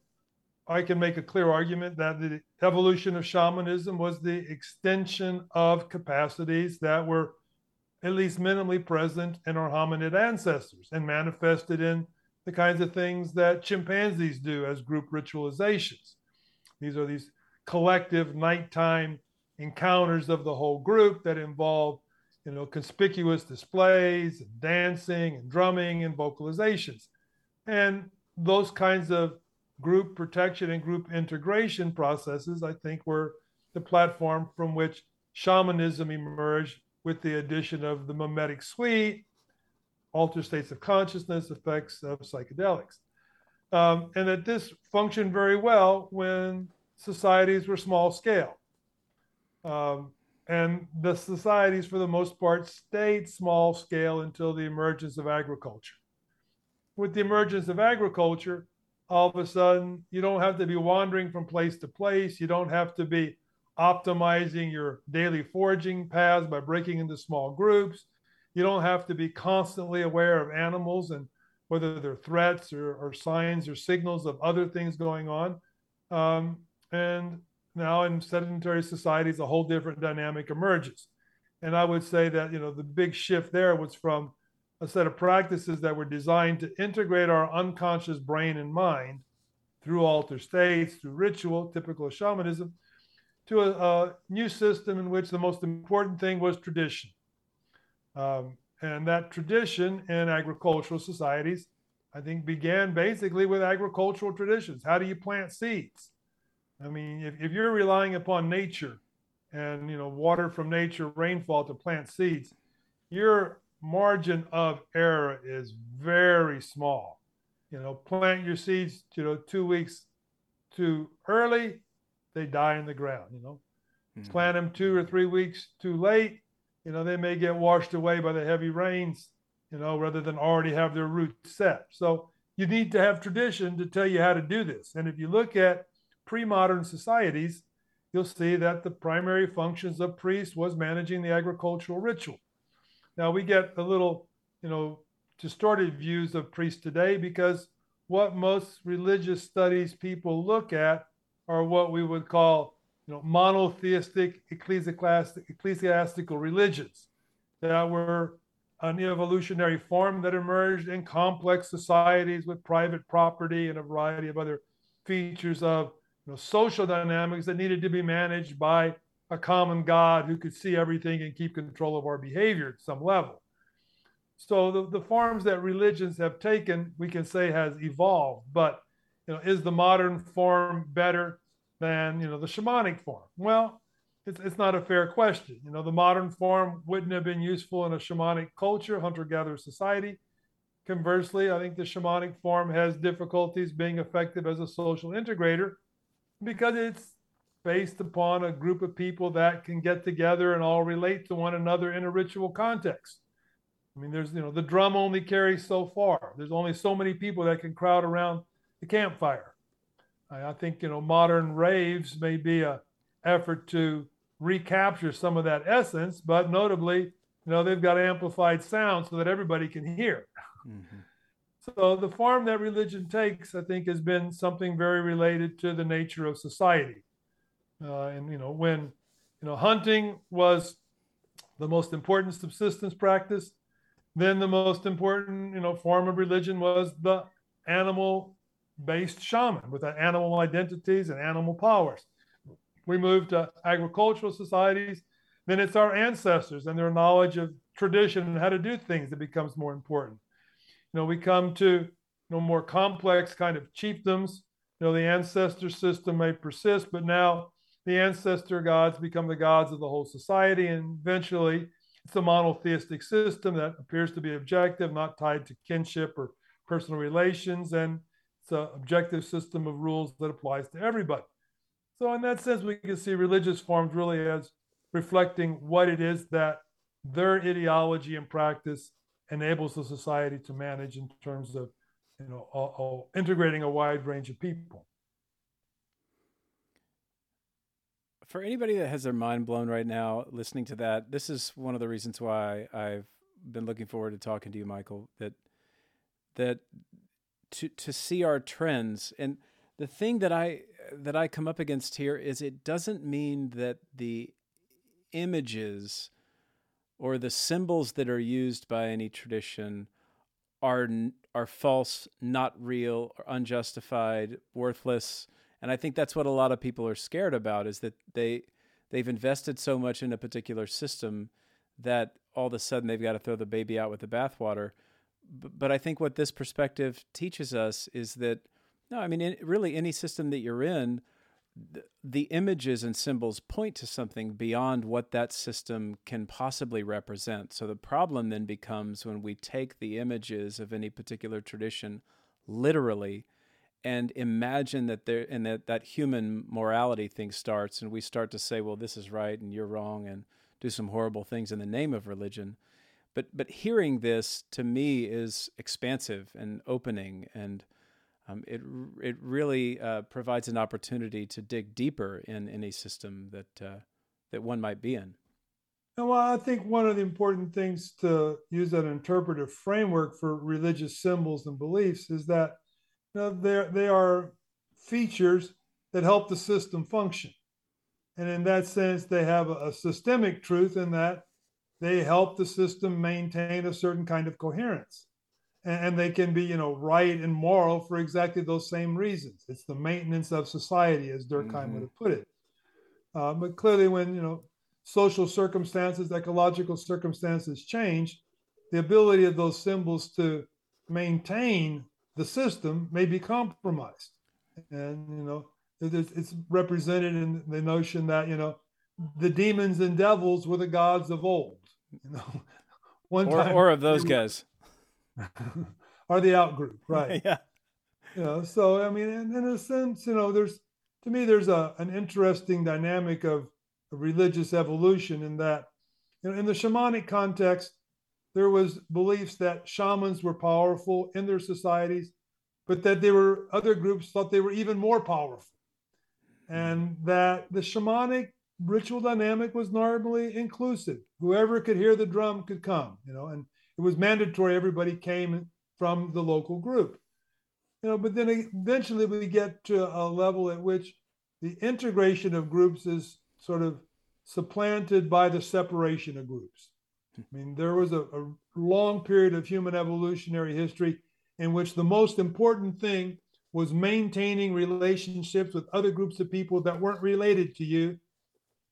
B: I can make a clear argument that the evolution of shamanism was the extension of capacities that were at least minimally present in our hominid ancestors and manifested in the kinds of things that chimpanzees do as group ritualizations. These are these collective nighttime encounters of the whole group that involve you know conspicuous displays and dancing and drumming and vocalizations and those kinds of group protection and group integration processes i think were the platform from which shamanism emerged with the addition of the mimetic suite altered states of consciousness, effects of psychedelics. Um, and that this functioned very well when societies were small scale. Um, and the societies, for the most part, stayed small scale until the emergence of agriculture. With the emergence of agriculture, all of a sudden, you don't have to be wandering from place to place. You don't have to be optimizing your daily foraging paths by breaking into small groups. You don't have to be constantly aware of animals and whether they're threats or, or signs or signals of other things going on. Um, and now in sedentary societies, a whole different dynamic emerges. And I would say that, you know, the big shift there was from a set of practices that were designed to integrate our unconscious brain and mind through altered states, through ritual, typical of shamanism, to a, a new system in which the most important thing was tradition. Um, and that tradition in agricultural societies, I think, began basically with agricultural traditions. How do you plant seeds? I mean, if, if you're relying upon nature and you know water from nature, rainfall to plant seeds, your margin of error is very small. You know, plant your seeds, you know, two weeks too early, they die in the ground. You know, mm-hmm. plant them two or three weeks too late, you know, they may get washed away by the heavy rains. You know, rather than already have their roots set. So you need to have tradition to tell you how to do this. And if you look at pre-modern societies, you'll see that the primary functions of priests was managing the agricultural ritual. Now we get a little, you know, distorted views of priests today because what most religious studies people look at are what we would call, you know, monotheistic ecclesiastic, ecclesiastical religions that were an evolutionary form that emerged in complex societies with private property and a variety of other features of you know, social dynamics that needed to be managed by a common God who could see everything and keep control of our behavior at some level. So the, the forms that religions have taken, we can say has evolved, but you know, is the modern form better than you know the shamanic form? Well, it's, it's not a fair question. You know, the modern form wouldn't have been useful in a shamanic culture, hunter-gatherer society. Conversely, I think the shamanic form has difficulties being effective as a social integrator because it's based upon a group of people that can get together and all relate to one another in a ritual context. I mean, there's, you know, the drum only carries so far. There's only so many people that can crowd around the campfire. I, I think, you know, modern raves may be a effort to recapture some of that essence, but notably, you know, they've got amplified sound so that everybody can hear. Mm-hmm. So the form that religion takes, I think, has been something very related to the nature of society. Uh, and you know, when you know hunting was the most important subsistence practice, then the most important you know form of religion was the animal-based shaman with animal identities and animal powers. We moved to agricultural societies, then it's our ancestors and their knowledge of tradition and how to do things that becomes more important you know, we come to you know, more complex kind of chiefdoms. You know, the ancestor system may persist, but now the ancestor gods become the gods of the whole society, and eventually it's a monotheistic system that appears to be objective, not tied to kinship or personal relations, and it's an objective system of rules that applies to everybody. So, in that sense, we can see religious forms really as reflecting what it is that their ideology and practice enables the society to manage in terms of you know uh, uh, integrating a wide range of people.
A: For anybody that has their mind blown right now listening to that this is one of the reasons why i've been looking forward to talking to you michael that that to to see our trends. And the thing that i that i come up against here is it doesn't mean that the images or the symbols that are used by any tradition are are false, not real, or unjustified, worthless. And I think that's what a lot of people are scared about is that they they've invested so much in a particular system that all of a sudden they've got to throw the baby out with the bathwater. But, I think what this perspective teaches us is that no, I mean, really any system that you're in, the images and symbols point to something beyond what that system can possibly represent. So the problem then becomes when we take the images of any particular tradition literally and imagine that there and that, that human morality thing starts and we start to say, well, this is right and you're wrong and do some horrible things in the name of religion. But but hearing this to me is expansive and opening and um, it it really uh, provides an opportunity to dig deeper in any system that uh, that one might be in.
B: well, I think one of the important things to use an interpretive framework for religious symbols and beliefs is that you know, they they are features that help the system function, and in that sense, they have a, a systemic truth in that they help the system maintain a certain kind of coherence and they can be you know right and moral for exactly those same reasons. It's the maintenance of society as durkheim mm-hmm. would have put it. Uh, but clearly when you know social circumstances ecological circumstances change the ability of those symbols to maintain the system may be compromised. And you know it's represented in the notion that you know the demons and devils were the gods of old you know. (laughs)
A: One or, time, or of those guys
B: are the out group, right? (laughs)
A: yeah.
B: You know, so I mean, in, in, a sense, you know, there's to me there's a an interesting dynamic of, religious evolution in that, you know, in the shamanic context, there was beliefs that shamans were powerful in their societies, but that there were other groups thought they were even more powerful, hmm. and that the shamanic ritual dynamic was normally inclusive. Whoever could hear the drum could come, you know, and it was mandatory everybody came from the local group. You know, but then eventually we get to a level at which the integration of groups is sort of supplanted by the separation of groups. I mean, there was a, a long period of human evolutionary history in which the most important thing was maintaining relationships with other groups of people that weren't related to you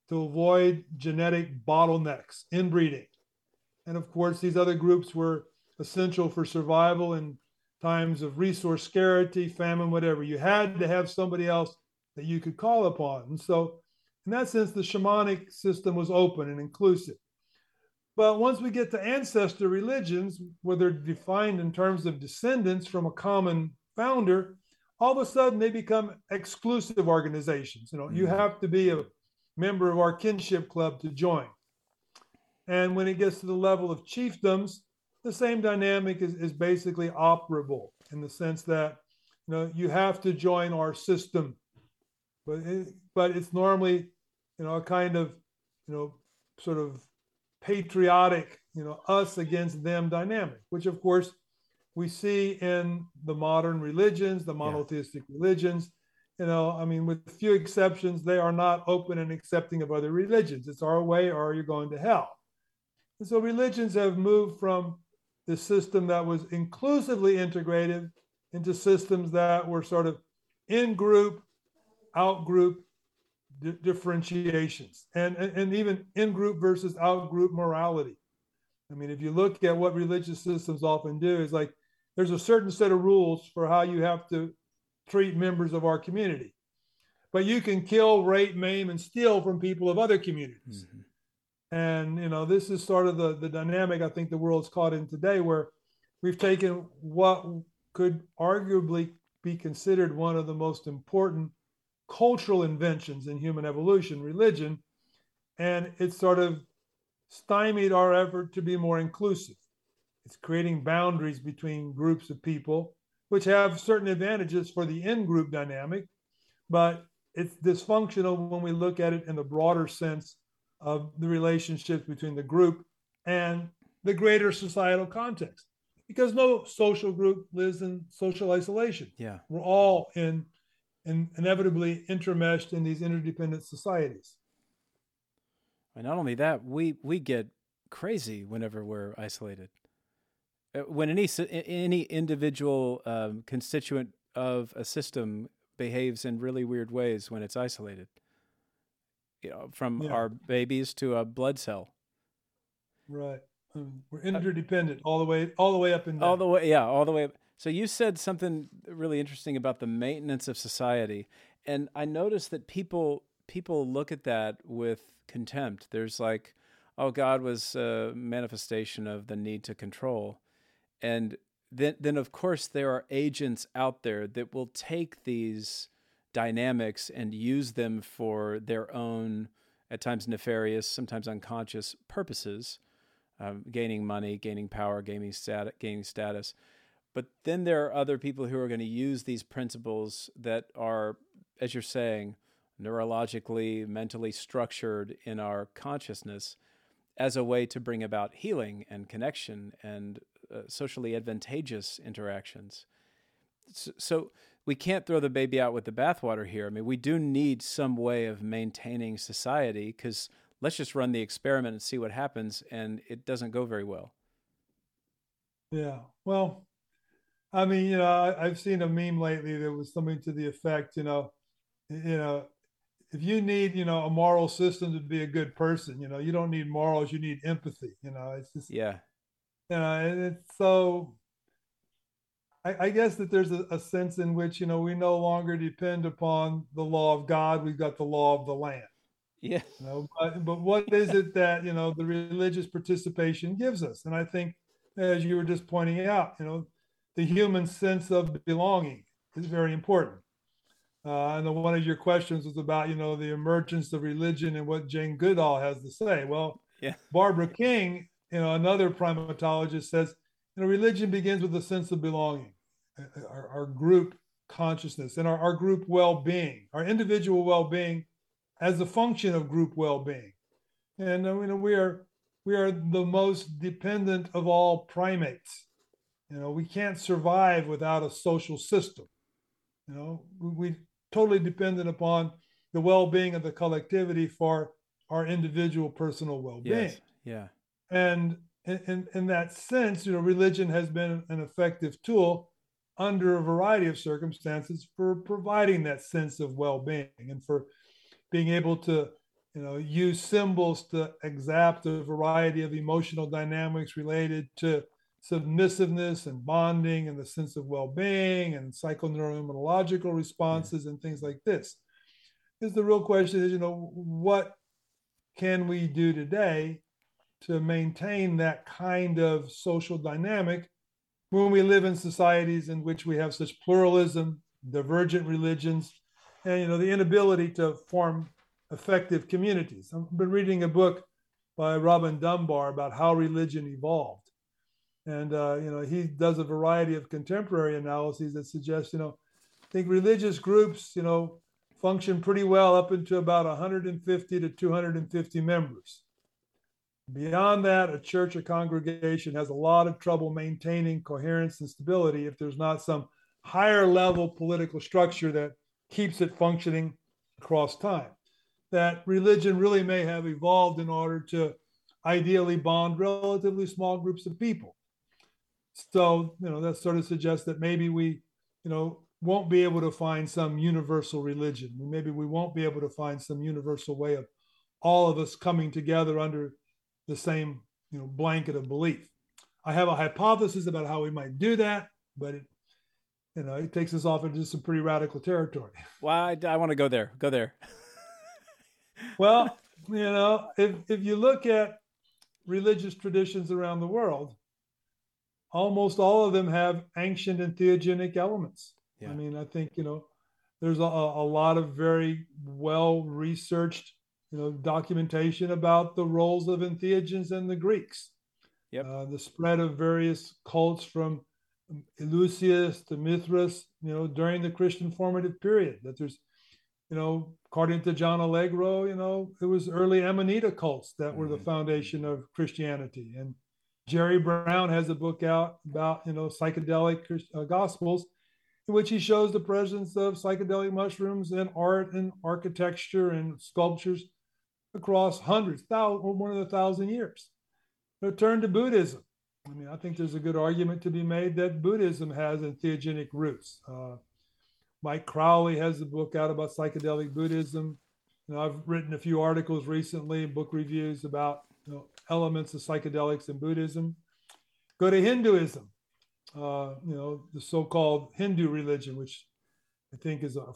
B: to avoid genetic bottlenecks, inbreeding. And of course, these other groups were essential for survival in times of resource scarcity, famine, whatever. You had to have somebody else that you could call upon. And so, in that sense, the shamanic system was open and inclusive. But once we get to ancestor religions, where they're defined in terms of descendants from a common founder, all of a sudden they become exclusive organizations. You know, mm-hmm. you have to be a member of our kinship club to join. And when it gets to the level of chiefdoms, the same dynamic is, is basically operable in the sense that you know you have to join our system, but it, but it's normally you know a kind of you know sort of patriotic you know us against them dynamic, which of course we see in the modern religions, the monotheistic yeah. religions. You know, I mean, with few exceptions, they are not open and accepting of other religions. It's our way, or you're going to hell. And so religions have moved from the system that was inclusively integrated into systems that were sort of in group, out group di- differentiations, and, and, and even in group versus out group morality. I mean, if you look at what religious systems often do, is like there's a certain set of rules for how you have to treat members of our community. But you can kill, rape, maim, and steal from people of other communities. Mm-hmm. And you know, this is sort of the the dynamic I think the world's caught in today, where we've taken what could arguably be considered one of the most important cultural inventions in human evolution, religion, and it's sort of stymied our effort to be more inclusive. It's creating boundaries between groups of people, which have certain advantages for the in group dynamic, but it's dysfunctional when we look at it in the broader sense of the relationships between the group and the greater societal context. Because no social group lives in social isolation.
A: Yeah.
B: We're all in, in inevitably intermeshed in these interdependent societies.
A: And not only that we we get crazy whenever we're isolated. Uh, when any any individual um, constituent of a system behaves in really weird ways when it's isolated you know, from yeah. our babies to a blood cell.
B: Right. Um, we're interdependent all the way, all the way up and
A: down. All the way, yeah, all the way up. So you said something really interesting about the maintenance of society, and I noticed that people people look at that with contempt. There's like, oh, God was a manifestation of the need to control, and then then of course there are agents out there that will take these dynamics and use them for their own, at times nefarious, sometimes unconscious purposes, um, gaining money, gaining power, gaining status, gaining status. But then there are other people who are going to use these principles that are, as you're saying, neurologically, mentally structured in our consciousness as a way to bring about healing and connection and uh, socially advantageous interactions. So, we can't throw the baby out with the bathwater here. I mean, we do need some way of maintaining society because let's just run the experiment and see what happens, and it doesn't go very well.
B: Yeah. Well, I mean, you know, I, have seen a meme lately that was something to the effect, you know, you know, if you need, you know, a moral system to be a good person, you know, you don't need morals, you need empathy. You know, it's just
A: yeah.
B: You know, and it's so I, I guess that there's a, a sense in which, you know, we no longer depend upon the law of God, we've got the law of the land.
A: Yeah.
B: You know, but, but what is it that, you know, the religious participation gives us? And I think, as you were just pointing out, you know, the human sense of belonging is very important. Uh, and one of your questions was about, you know, the emergence of religion and what Jane Goodall has to say. Well,
A: yeah.
B: Barbara King, you know, another primatologist says, you know, religion begins with a sense of belonging, uh, uh, our, our group consciousness and our, our group well-being, our individual well-being as a function of group well-being. And uh, you know, we are we are the most dependent of all primates. You know, we can't survive without a social system. You know, we, we totally dependent upon the well-being of the collectivity for our individual personal well-being. Yes.
A: Yeah.
B: And in, in that sense, you know, religion has been an effective tool under a variety of circumstances for providing that sense of well-being and for being able to you know use symbols to exapt a variety of emotional dynamics related to submissiveness and bonding and the sense of well-being and psychoneuroimmunological responses and things like this. Is the real question is you know what can we do today to maintain that kind of social dynamic when we live in societies in which we have such pluralism divergent religions and you know the inability to form effective communities. I've been reading a book by robin dunbar about how religion evolved. And uh, you know he does a variety of contemporary analyses that suggest you know i think religious groups you know function pretty well up into about 150 to 250 members beyond that a church or congregation has a lot of trouble maintaining coherence and stability if there's not some higher level political structure that keeps it functioning across time that religion really may have evolved in order to ideally bond relatively small groups of people so, you know, that sort of suggests that maybe we, you know, won't be able to find some universal religion. Maybe we won't be able to find some universal way of all of us coming together under the same, you know, blanket of belief. I have a hypothesis about how we might do that, but it, you know, it takes us off into some pretty radical territory. (laughs)
A: Well, I, I want to go there. Go there. (laughs)
B: well, you know, if if you look at religious traditions around the world, almost all of them have ancient entheogenic elements. Yeah. I mean, I think, you know, there's a, a lot of very well researched, you know, documentation about the roles of entheogens and the Greeks.
A: Yep.
B: Uh, the spread of various cults from Eleusis to Mithras, you know, during the Christian formative period. That there's, you know, according to John Allegro, you know, it was early Amanita cults that were mm-hmm. the foundation of Christianity. And Jerry Brown has a book out about you know psychedelic uh, gospels, in which he shows the presence of psychedelic mushrooms in art and architecture and sculptures across hundreds, thousands, or more than a thousand years. But turn to Buddhism. I mean, I think there's a good argument to be made that Buddhism has entheogenic roots. Uh, Mike Crowley has a book out about psychedelic Buddhism. You know, I've written a few articles recently, book reviews about you know, elements of psychedelics in Buddhism. Go to Hinduism, uh, you know, the so-called Hindu religion, which I think is a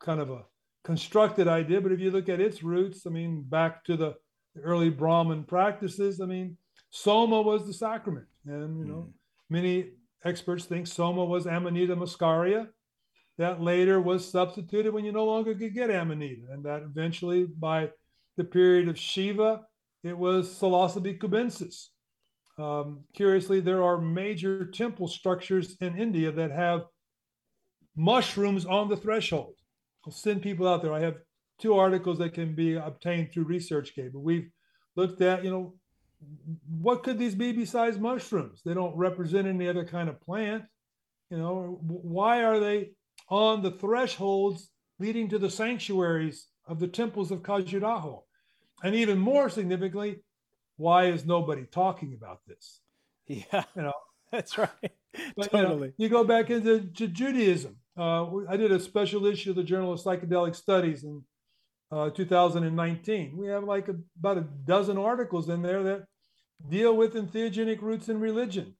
B: kind of a constructed idea, but if you look at its roots, I mean, back to the early Brahmin practices, I mean, soma was the sacrament. And, you know, mm. many experts think soma was Amanita muscaria. That later was substituted when you no longer could get Amanita. And that eventually, by the period of Shiva, it was Psilocybe cubensis. Um, curiously, there are major temple structures in India that have mushrooms on the threshold. I'll send people out there. I have two articles that can be obtained through ResearchGate, but we've looked at, you know, what could these be besides mushrooms? They don't represent any other kind of plant. You know, why are they on the thresholds leading to the sanctuaries of the temples of Khajuraho? And even more significantly, why is nobody talking about this?
A: Yeah,
B: you know, (laughs)
A: that's right.
B: But, totally. You, know, you, go back into Judaism. Uh, I did a special issue of the Journal of Psychedelic Studies in uh, 2019. We have like a, about a dozen articles in there that deal with entheogenic roots in religion.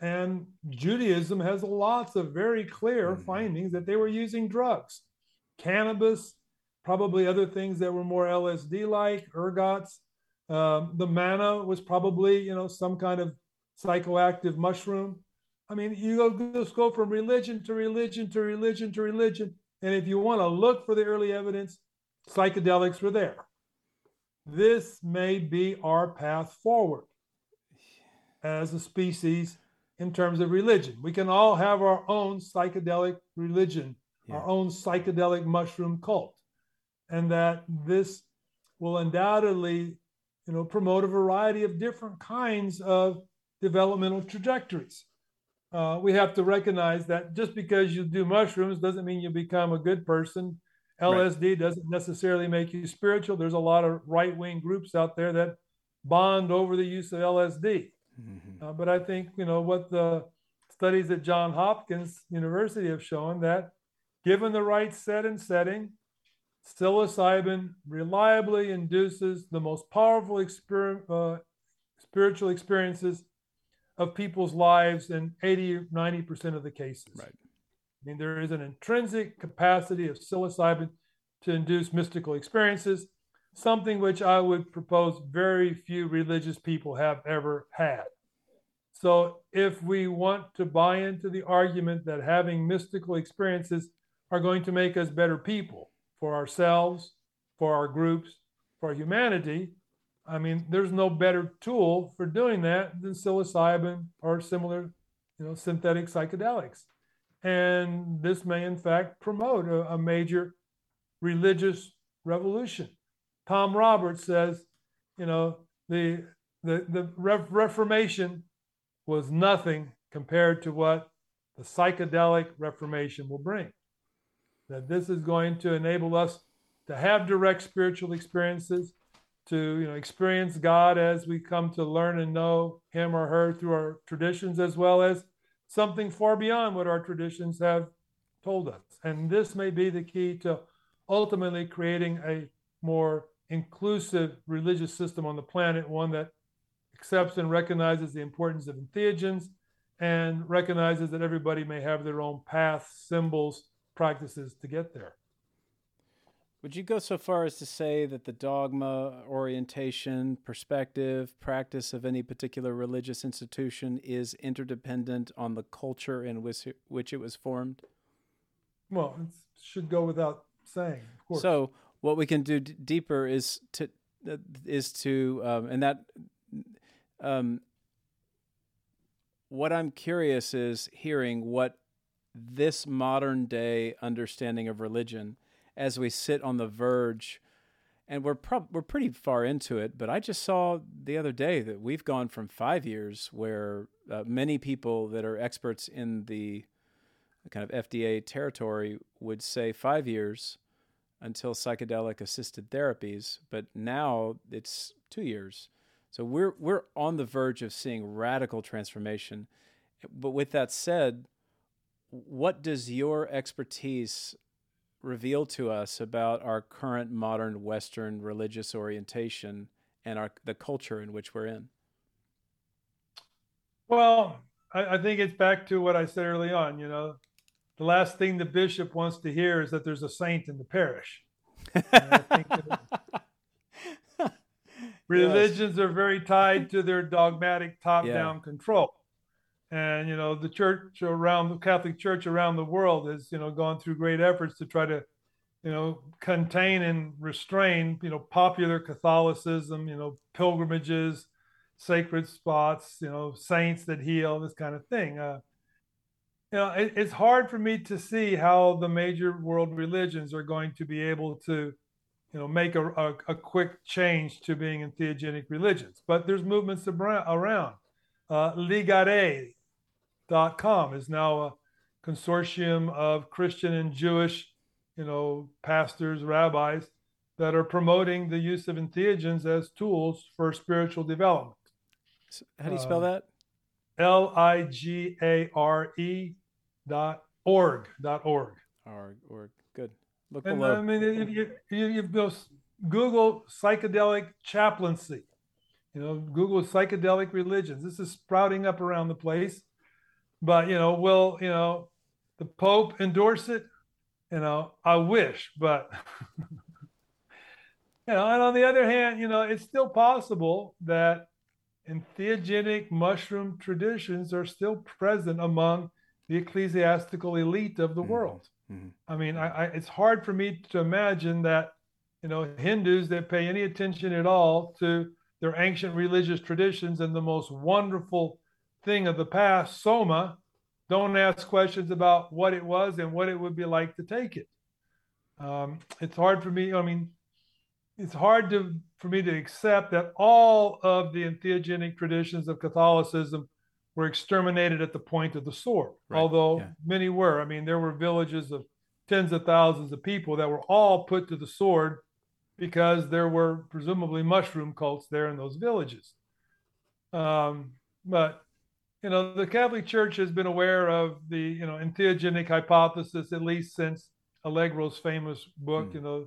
B: And Judaism has lots of very clear mm-hmm. findings that they were using drugs, cannabis, probably other things that were more LSD like, ergots. Um, the manna was probably, you know, some kind of psychoactive mushroom. I mean, you go, just go from religion to religion to religion to religion. And if you want to look for the early evidence, psychedelics were there. This may be our path forward as a species in terms of religion. We can all have our own psychedelic religion, yeah. our own psychedelic mushroom cult. And that this will undoubtedly, you know, promote a variety of different kinds of developmental trajectories. Uh, we have to recognize that just because you do mushrooms doesn't mean you become a good person. LSD right. doesn't necessarily make you spiritual. There's a lot of right wing groups out there that bond over the use of LSD. Mm-hmm. Uh, but I think, you know, what the studies at John Hopkins University have shown that given the right set and setting, psilocybin reliably induces the most powerful exper- uh, spiritual experiences of people's lives in 80 90% of the cases.
A: Right.
B: I mean, there is an intrinsic capacity of psilocybin to induce mystical experiences, something which I would propose very few religious people have ever had. So, if we want to buy into the argument that having mystical experiences are going to make us better people for ourselves, for our groups, for humanity, I mean, there's no better tool for doing that than psilocybin or similar, you know, synthetic psychedelics. And this may, in fact, promote a, a major religious revolution. Tom Roberts says, you know, the the the Reformation was nothing compared to what the psychedelic Reformation will bring. That this is going to enable us to have direct spiritual experiences, to you know experience God as we come to learn and know Him or her through our traditions, as well as something far beyond what our traditions have told us. And this may be the key to ultimately creating a more inclusive religious system on the planet, one that accepts and recognizes the importance of entheogens and recognizes that everybody may have their own path, symbols, practices to get there.
A: Would you go so far as to say that the dogma, orientation, perspective, practice of any particular religious institution is interdependent on the culture in which, which it was formed?
B: Well, it should go without saying.
A: So, what we can do d- deeper is to uh, is to um, and that um, what I'm curious is hearing what this modern day understanding of religion as we sit on the verge and we're we're pretty far into it but i just saw the other day that we've gone from 5 years where uh, many people that are experts in the kind of FDA territory would say 5 years until psychedelic assisted therapies but now it's 2 years. So we're we're on the verge of seeing radical transformation. But with that said what does your expertise reveal to us about our current modern Western religious orientation and our the culture in which we're in?
B: Well, I, I think it's back to what I said early on. You know, the last thing the bishop wants to hear is that there's a saint in the parish. (laughs) religions yes. are very tied to their dogmatic top-down yeah. control and you know the church around the catholic church around the world has you know gone through great efforts to try to you know contain and restrain you know popular catholicism you know pilgrimages sacred spots you know saints that heal this kind of thing. Uh, you know it, it's hard for me to see how the major world religions are going to be able to you know make a, a, a quick change to being entheogenic religions. But there's movements around. Uh, Ligare, com is now a consortium of Christian and Jewish, you know, pastors, rabbis that are promoting the use of entheogens as tools for spiritual development.
A: How do you spell uh, that?
B: L I G A R E dot org dot org.
A: Org org. Good.
B: Look and, below. I mean, if you, you, you Google psychedelic chaplaincy, you know, Google psychedelic religions. This is sprouting up around the place. But you know, will you know the Pope endorse it? You know, I wish, but (laughs) you know, and on the other hand, you know, it's still possible that entheogenic mushroom traditions are still present among the ecclesiastical elite of the mm-hmm. world. Mm-hmm. I mean, I, I, it's hard for me to imagine that, you know, Hindus that pay any attention at all to their ancient religious traditions and the most wonderful thing of the past, Soma, don't ask questions about what it was and what it would be like to take it. Um, it's hard for me. I mean, it's hard to for me to accept that all of the entheogenic traditions of Catholicism were exterminated at the point of the sword. Right. Although yeah. many were. I mean, there were villages of tens of thousands of people that were all put to the sword because there were presumably mushroom cults there in those villages. Um, but you know, the Catholic Church has been aware of the, you know, entheogenic hypothesis at least since Allegro's famous book, mm. you know,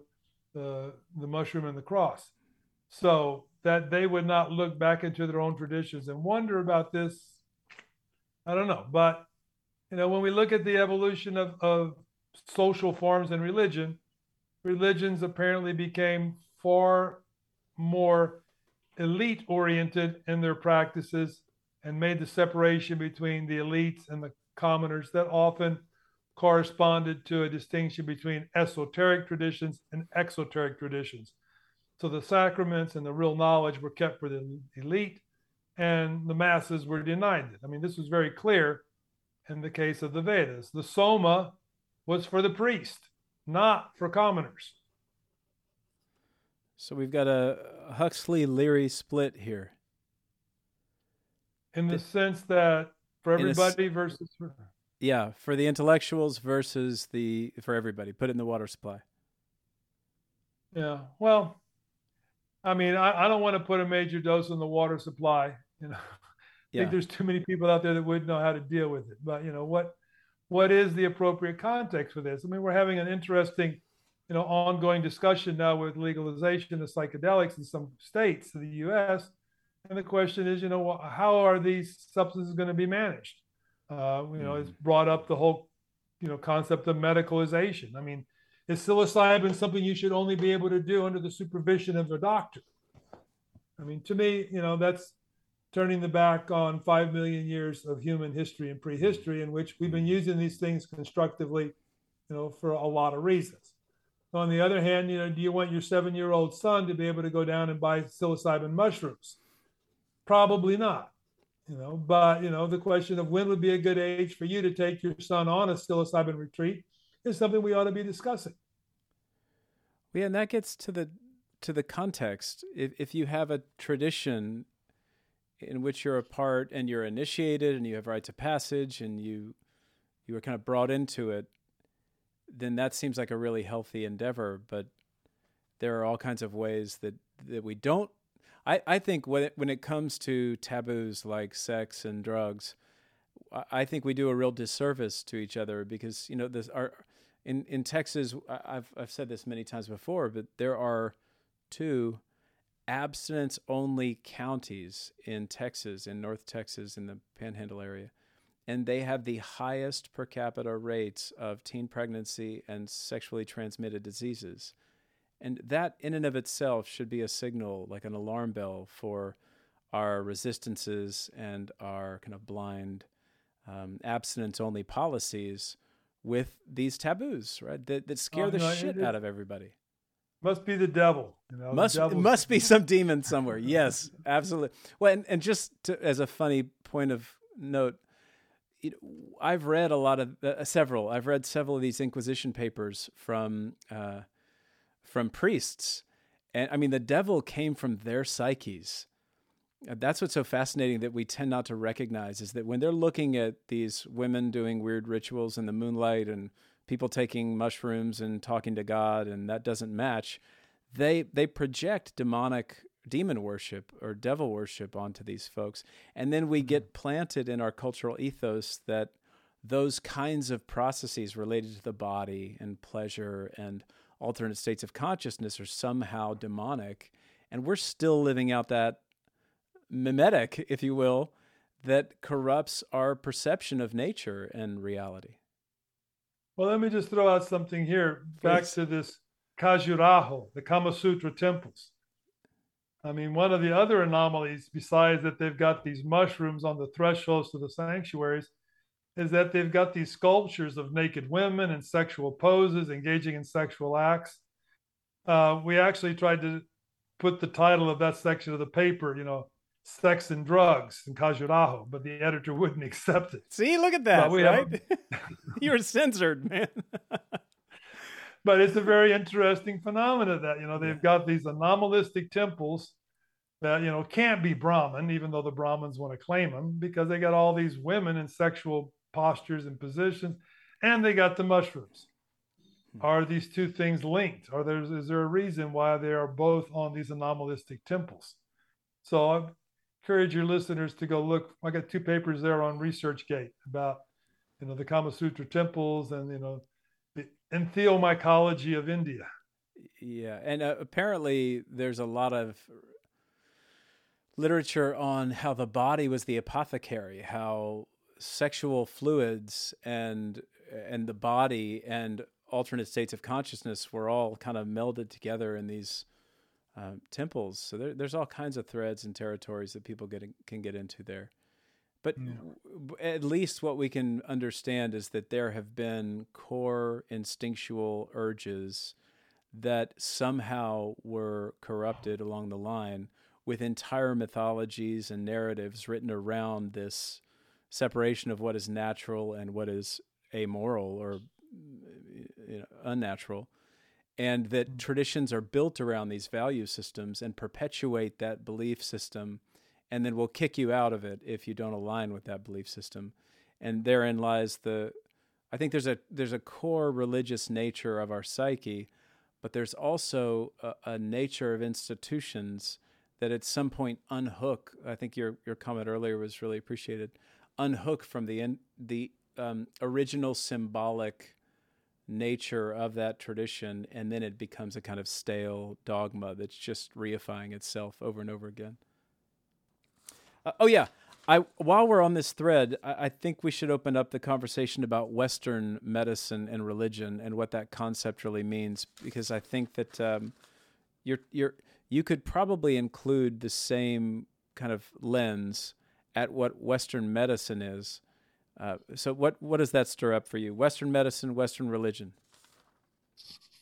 B: the the mushroom and the cross. So that they would not look back into their own traditions and wonder about this, I don't know. But you know, when we look at the evolution of, of social forms and religion, religions apparently became far more elite oriented in their practices and made the separation between the elites and the commoners that often corresponded to a distinction between esoteric traditions and exoteric traditions. So the sacraments and the real knowledge were kept for the elite, and the masses were denied it. I mean, this was very clear in the case of the Vedas. The Soma was for the priest, not for commoners.
A: So we've got a Huxley Leary split here
B: in the, the sense that for everybody a, versus for...
A: yeah for the intellectuals versus the for everybody put it in the water supply.
B: Yeah well i mean i, I don't want to put a major dose in the water supply you know. (laughs) I yeah. think there's too many people out there that wouldn't know how to deal with it but you know what what is the appropriate context for this? I mean we're having an interesting you know ongoing discussion now with legalization of psychedelics in some states of the us and the question is, you know, how are these substances going to be managed? Uh, you know, mm. it's brought up the whole, you know, concept of medicalization. I mean, is psilocybin something you should only be able to do under the supervision of a doctor? I mean, to me, you know, that's turning the back on five million years of human history and prehistory, in which we've been using these things constructively, you know, for a lot of reasons. On the other hand, you know, do you want your seven-year-old son to be able to go down and buy psilocybin mushrooms? Probably not. You know, but you know, the question of when would be a good age for you to take your son on a psilocybin retreat is something we ought to be discussing.
A: Yeah, and that gets to the to the context. If if you have a tradition in which you're a part and you're initiated and you have rites of passage and you you were kind of brought into it, then that seems like a really healthy endeavor. But there are all kinds of ways that that we don't I, I think when it, when it comes to taboos like sex and drugs, I think we do a real disservice to each other because you know this our in in Texas I've I've said this many times before, but there are two abstinence only counties in Texas, in North Texas, in the Panhandle area, and they have the highest per capita rates of teen pregnancy and sexually transmitted diseases And that, in and of itself, should be a signal, like an alarm bell for our resistances and our kind of blind um, abstinence only policies with these taboos, right? That, that scare oh, the no, shit out of everybody.
B: Must be the devil.
A: You know, must must be some demon somewhere. (laughs) Yes, absolutely. Well, and, and just to, as a funny point of note, you know, I've read a lot of uh, several. I've read several of these Inquisition papers from uh, from priests, and I mean the devil came from their psyches. That's what's so fascinating that we tend not to recognize is that when they're looking at these women doing weird rituals in the moonlight and people taking mushrooms and talking to God, and that doesn't match, they they project demonic demon worship or devil worship onto these folks. And then we mm-hmm. get planted in our cultural ethos that those kinds of processes related to the body and pleasure and alternate states of consciousness are somehow demonic. And we're still living out that mimetic, if you will, that corrupts our perception of nature and reality.
B: Well, let me just throw out something here back Please. to this Khajuraho, the Kama Sutra temples. I mean, one of the other anomalies, besides that they've got these mushrooms on the thresholds to the sanctuaries, is that they've got these sculptures of naked women in sexual poses, engaging in sexual acts. Uh, we actually tried to put the title of that section of the paper, you know, Sex and Drugs in Khajuraho, but the editor (laughs) wouldn't accept it.
A: See, look at that, right? (laughs) you were censored, man. (laughs)
B: but it's a very interesting phenomenon that you know they've got these anomalistic temples that you know can't be Brahmin, even though the Brahmins want to claim them, because they got all these women in sexual postures and positions, and they got the mushrooms. Hmm. Are these two things linked? Are there is there a reason why they are both on these anomalistic temples? So I encourage your listeners to go look. I got two papers there on ResearchGate about you know the Kama Sutra temples and you know the entheomycology of India.
A: Yeah, and uh, apparently there's a lot of literature on how the body was the apothecary, how sexual fluids and and the body and alternate states of consciousness were all kind of melded together in these uh, temples. So there, there's all kinds of threads and territories that people get can get into there. But yeah. at least what we can understand is that there have been core instinctual urges that somehow were corrupted along the line with entire mythologies and narratives written around this separation of what is natural and what is amoral or you know, unnatural. And that mm-hmm. traditions are built around these value systems and perpetuate that belief system and then we'll kick you out of it if you don't align with that belief system. And therein lies the I think there's a there's a core religious nature of our psyche, but there's also a, a nature of institutions that at some point unhook. I think your your comment earlier was really appreciated. Unhook from the in, the um, original symbolic nature of that tradition, and then it becomes a kind of stale dogma that's just reifying itself over and over again. Uh, oh yeah, I while we're on this thread, I, I, think we should open up the conversation about Western medicine and religion and what that concept really means, because I think that um, you're you're you could probably include the same kind of lens at what Western medicine is. Uh, so what what does that stir up for you? Western medicine, Western religion.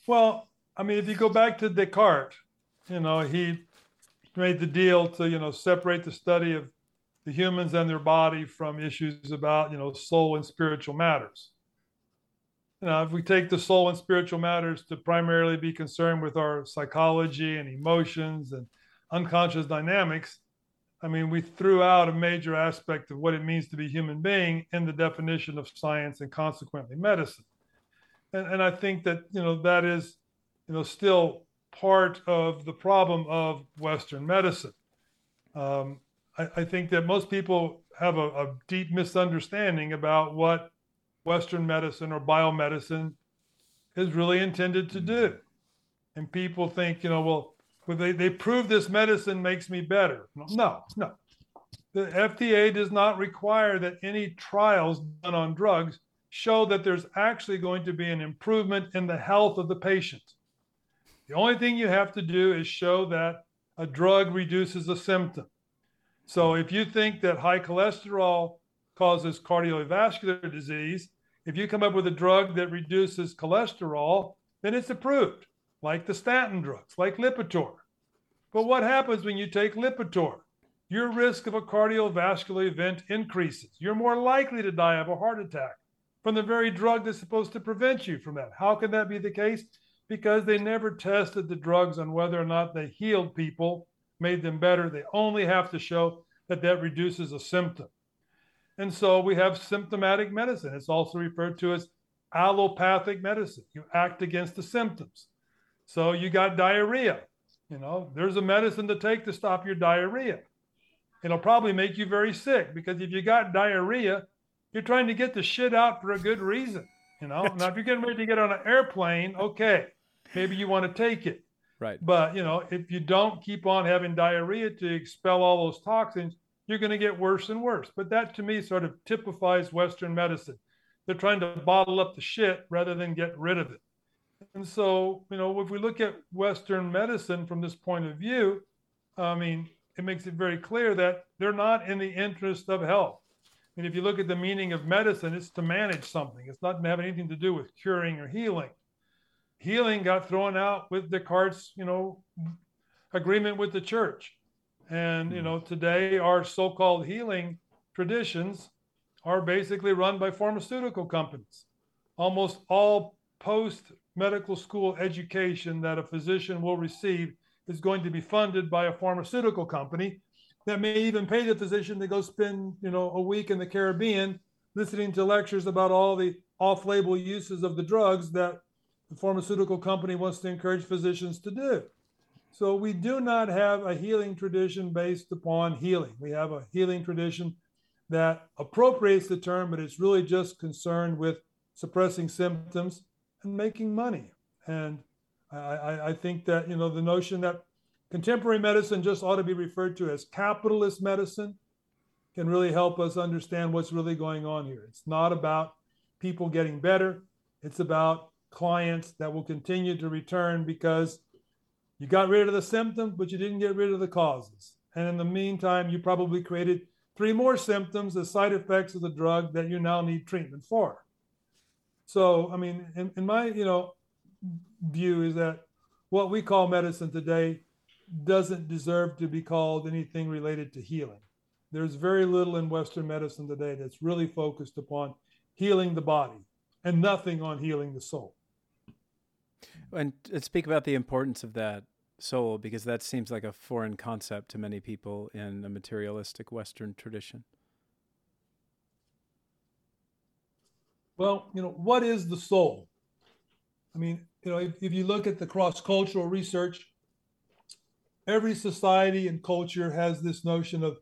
B: Well, I mean, if you go back to Descartes, you know, he made the deal to you know separate the study of the humans and their body from issues about you know soul and spiritual matters. Now, if we take the soul and spiritual matters to primarily be concerned with our psychology and emotions and unconscious dynamics, I mean, we threw out a major aspect of what it means to be human being in the definition of science and consequently medicine. And, and I think that, you know, that is, you know, still part of the problem of Western medicine. Um, I, I, think that most people have a, a, deep misunderstanding about what Western medicine or biomedicine is really intended to do. And people think, you know, well, well they, they prove this medicine makes me better. No, no. The FDA does not require that any trials done on drugs show that there's actually going to be an improvement in the health of the patient. The only thing you have to do is show that a drug reduces a symptom. So if you think that high cholesterol causes cardiovascular disease, if you come up with a drug that reduces cholesterol, then it's approved, like the statin drugs, like Lipitor. But what happens when you take Lipitor? Your risk of a cardiovascular event increases. You're more likely to die of a heart attack from the very drug that's supposed to prevent you from that. How can that be the case? Because they never tested the drugs on whether or not they healed people, made them better. They only have to show that that reduces a symptom. And so we have symptomatic medicine. It's also referred to as allopathic medicine. You act against the symptoms. So you got diarrhea. You know, there's a medicine to take to stop your diarrhea. It'll probably make you very sick because if you got diarrhea, you're trying to get the shit out for a good reason. You know, now if you're getting ready to get on an airplane, okay, maybe you want to take it.
A: Right.
B: But you know, if you don't keep on having diarrhea to expel all those toxins, you're going to get worse and worse. But that to me sort of typifies Western medicine. They're trying to bottle up the shit rather than get rid of it. And so, you know, if we look at Western medicine from this point of view, I mean, it makes it very clear that they're not in the interest of health. And if you look at the meaning of medicine, it's to manage something. It's not to have anything to do with curing or healing. Healing got thrown out with Descartes' you know, agreement with the church. And you know, today our so-called healing traditions are basically run by pharmaceutical companies. Almost all post medical school education that a physician will receive is going to be funded by a pharmaceutical company that may even pay the physician to go spend, you know, a week in the Caribbean listening to lectures about all the off-label uses of the drugs that the pharmaceutical company wants to encourage physicians to do. So we do not have a healing tradition based upon healing. We have a healing tradition that appropriates the term, but it's really just concerned with suppressing symptoms and making money. And I, I think that you know the notion that contemporary medicine just ought to be referred to as capitalist medicine can really help us understand what's really going on here. It's not about people getting better. It's about clients that will continue to return because you got rid of the symptoms, but you didn't get rid of the causes. And in the meantime, you probably created three more symptoms as side effects of the drug that you now need treatment for. So, I mean, in, in my, you know, view is that what we call medicine today doesn't deserve to be called anything related to healing. There's very little in Western medicine today that's really focused upon healing the body and nothing on healing the soul.
A: And speak about the importance of that soul, because that seems like a foreign concept to many people in a materialistic Western tradition.
B: Well, you know, what is the soul? I mean, you know, if, if you look at the cross cultural research, every society and culture has this notion of,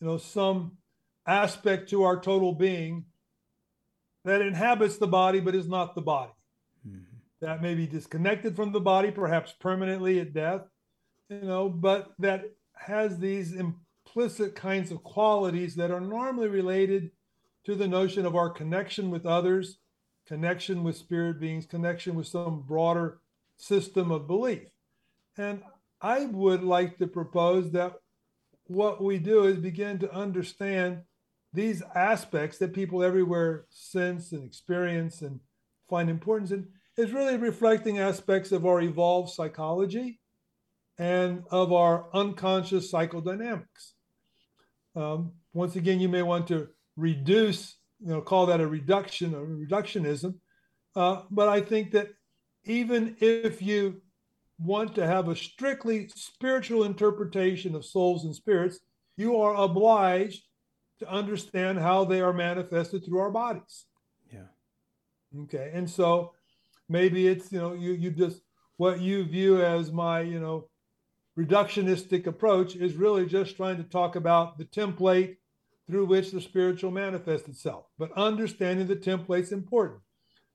B: you know, some aspect to our total being that inhabits the body but is not the body. Mm-hmm that may be disconnected from the body, perhaps permanently at death, you know, but that has these implicit kinds of qualities that are normally related to the notion of our connection with others, connection with spirit beings, connection with some broader system of belief. And I would like to propose that what we do is begin to understand these aspects that people everywhere sense and experience and find importance in is really reflecting aspects of our evolved psychology and of our unconscious psychodynamics. Um, once again, you may want to reduce, you know, call that a reduction or reductionism. Uh, but I think that even if you want to have a strictly spiritual interpretation of souls and spirits, you are obliged to understand how they are manifested through our bodies.
A: Yeah.
B: Okay. And so maybe it's you know you you just what you view as my you know reductionistic approach is really just trying to talk about the template through which the spiritual manifests itself but understanding the template's important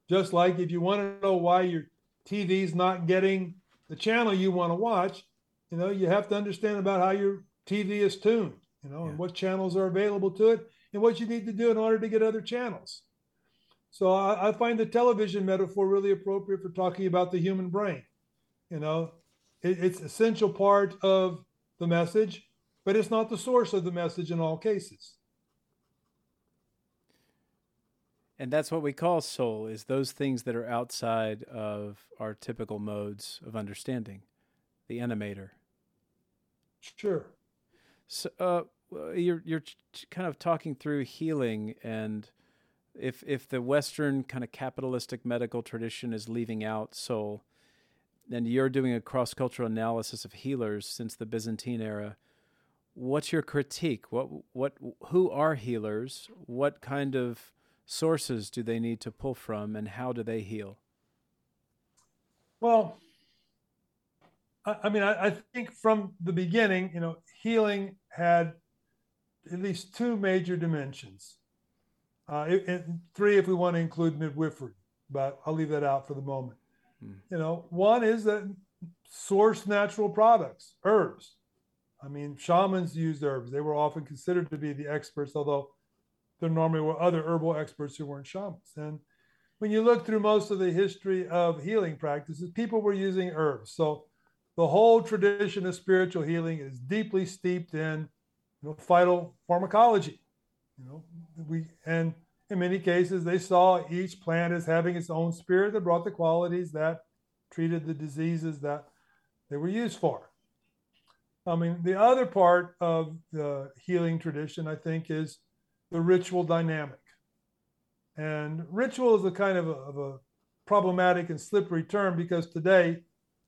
B: just like if you want to know why your tv's not getting the channel you want to watch you know you have to understand about how your tv is tuned you know yeah. and what channels are available to it and what you need to do in order to get other channels so I, I, find the television metaphor really appropriate for talking about the human brain. You know, it, it's essential part of the message, but it's not the source of the message in all cases.
A: And that's what we call soul is those things that are outside of our typical modes of understanding, the animator.
B: Sure.
A: So uh, you're you're kind of talking through healing and if if the Western kind of capitalistic medical tradition is leaving out soul, and you're doing a cross cultural analysis of healers since the Byzantine era, what's your critique? What what who are healers? What kind of sources do they need to pull from, and how do they heal?
B: Well, I, I mean, I, I think from the beginning, you know, healing had at least two major dimensions. Uh, it, three, if we want to include midwifery, but I'll leave that out for the moment. Hmm. You know, one is that source natural products, herbs. I mean, shamans used herbs. They were often considered to be the experts, although there normally were other herbal experts who weren't shamans. And when you look through most of the history of healing practices, people were using herbs. So the whole tradition of spiritual healing is deeply steeped in you know, phytopharmacology. You know, we and in many cases they saw each plant as having its own spirit that brought the qualities that treated the diseases that they were used for. I mean, the other part of the healing tradition, I think, is the ritual dynamic. And ritual is a kind of a, of a problematic and slippery term because today,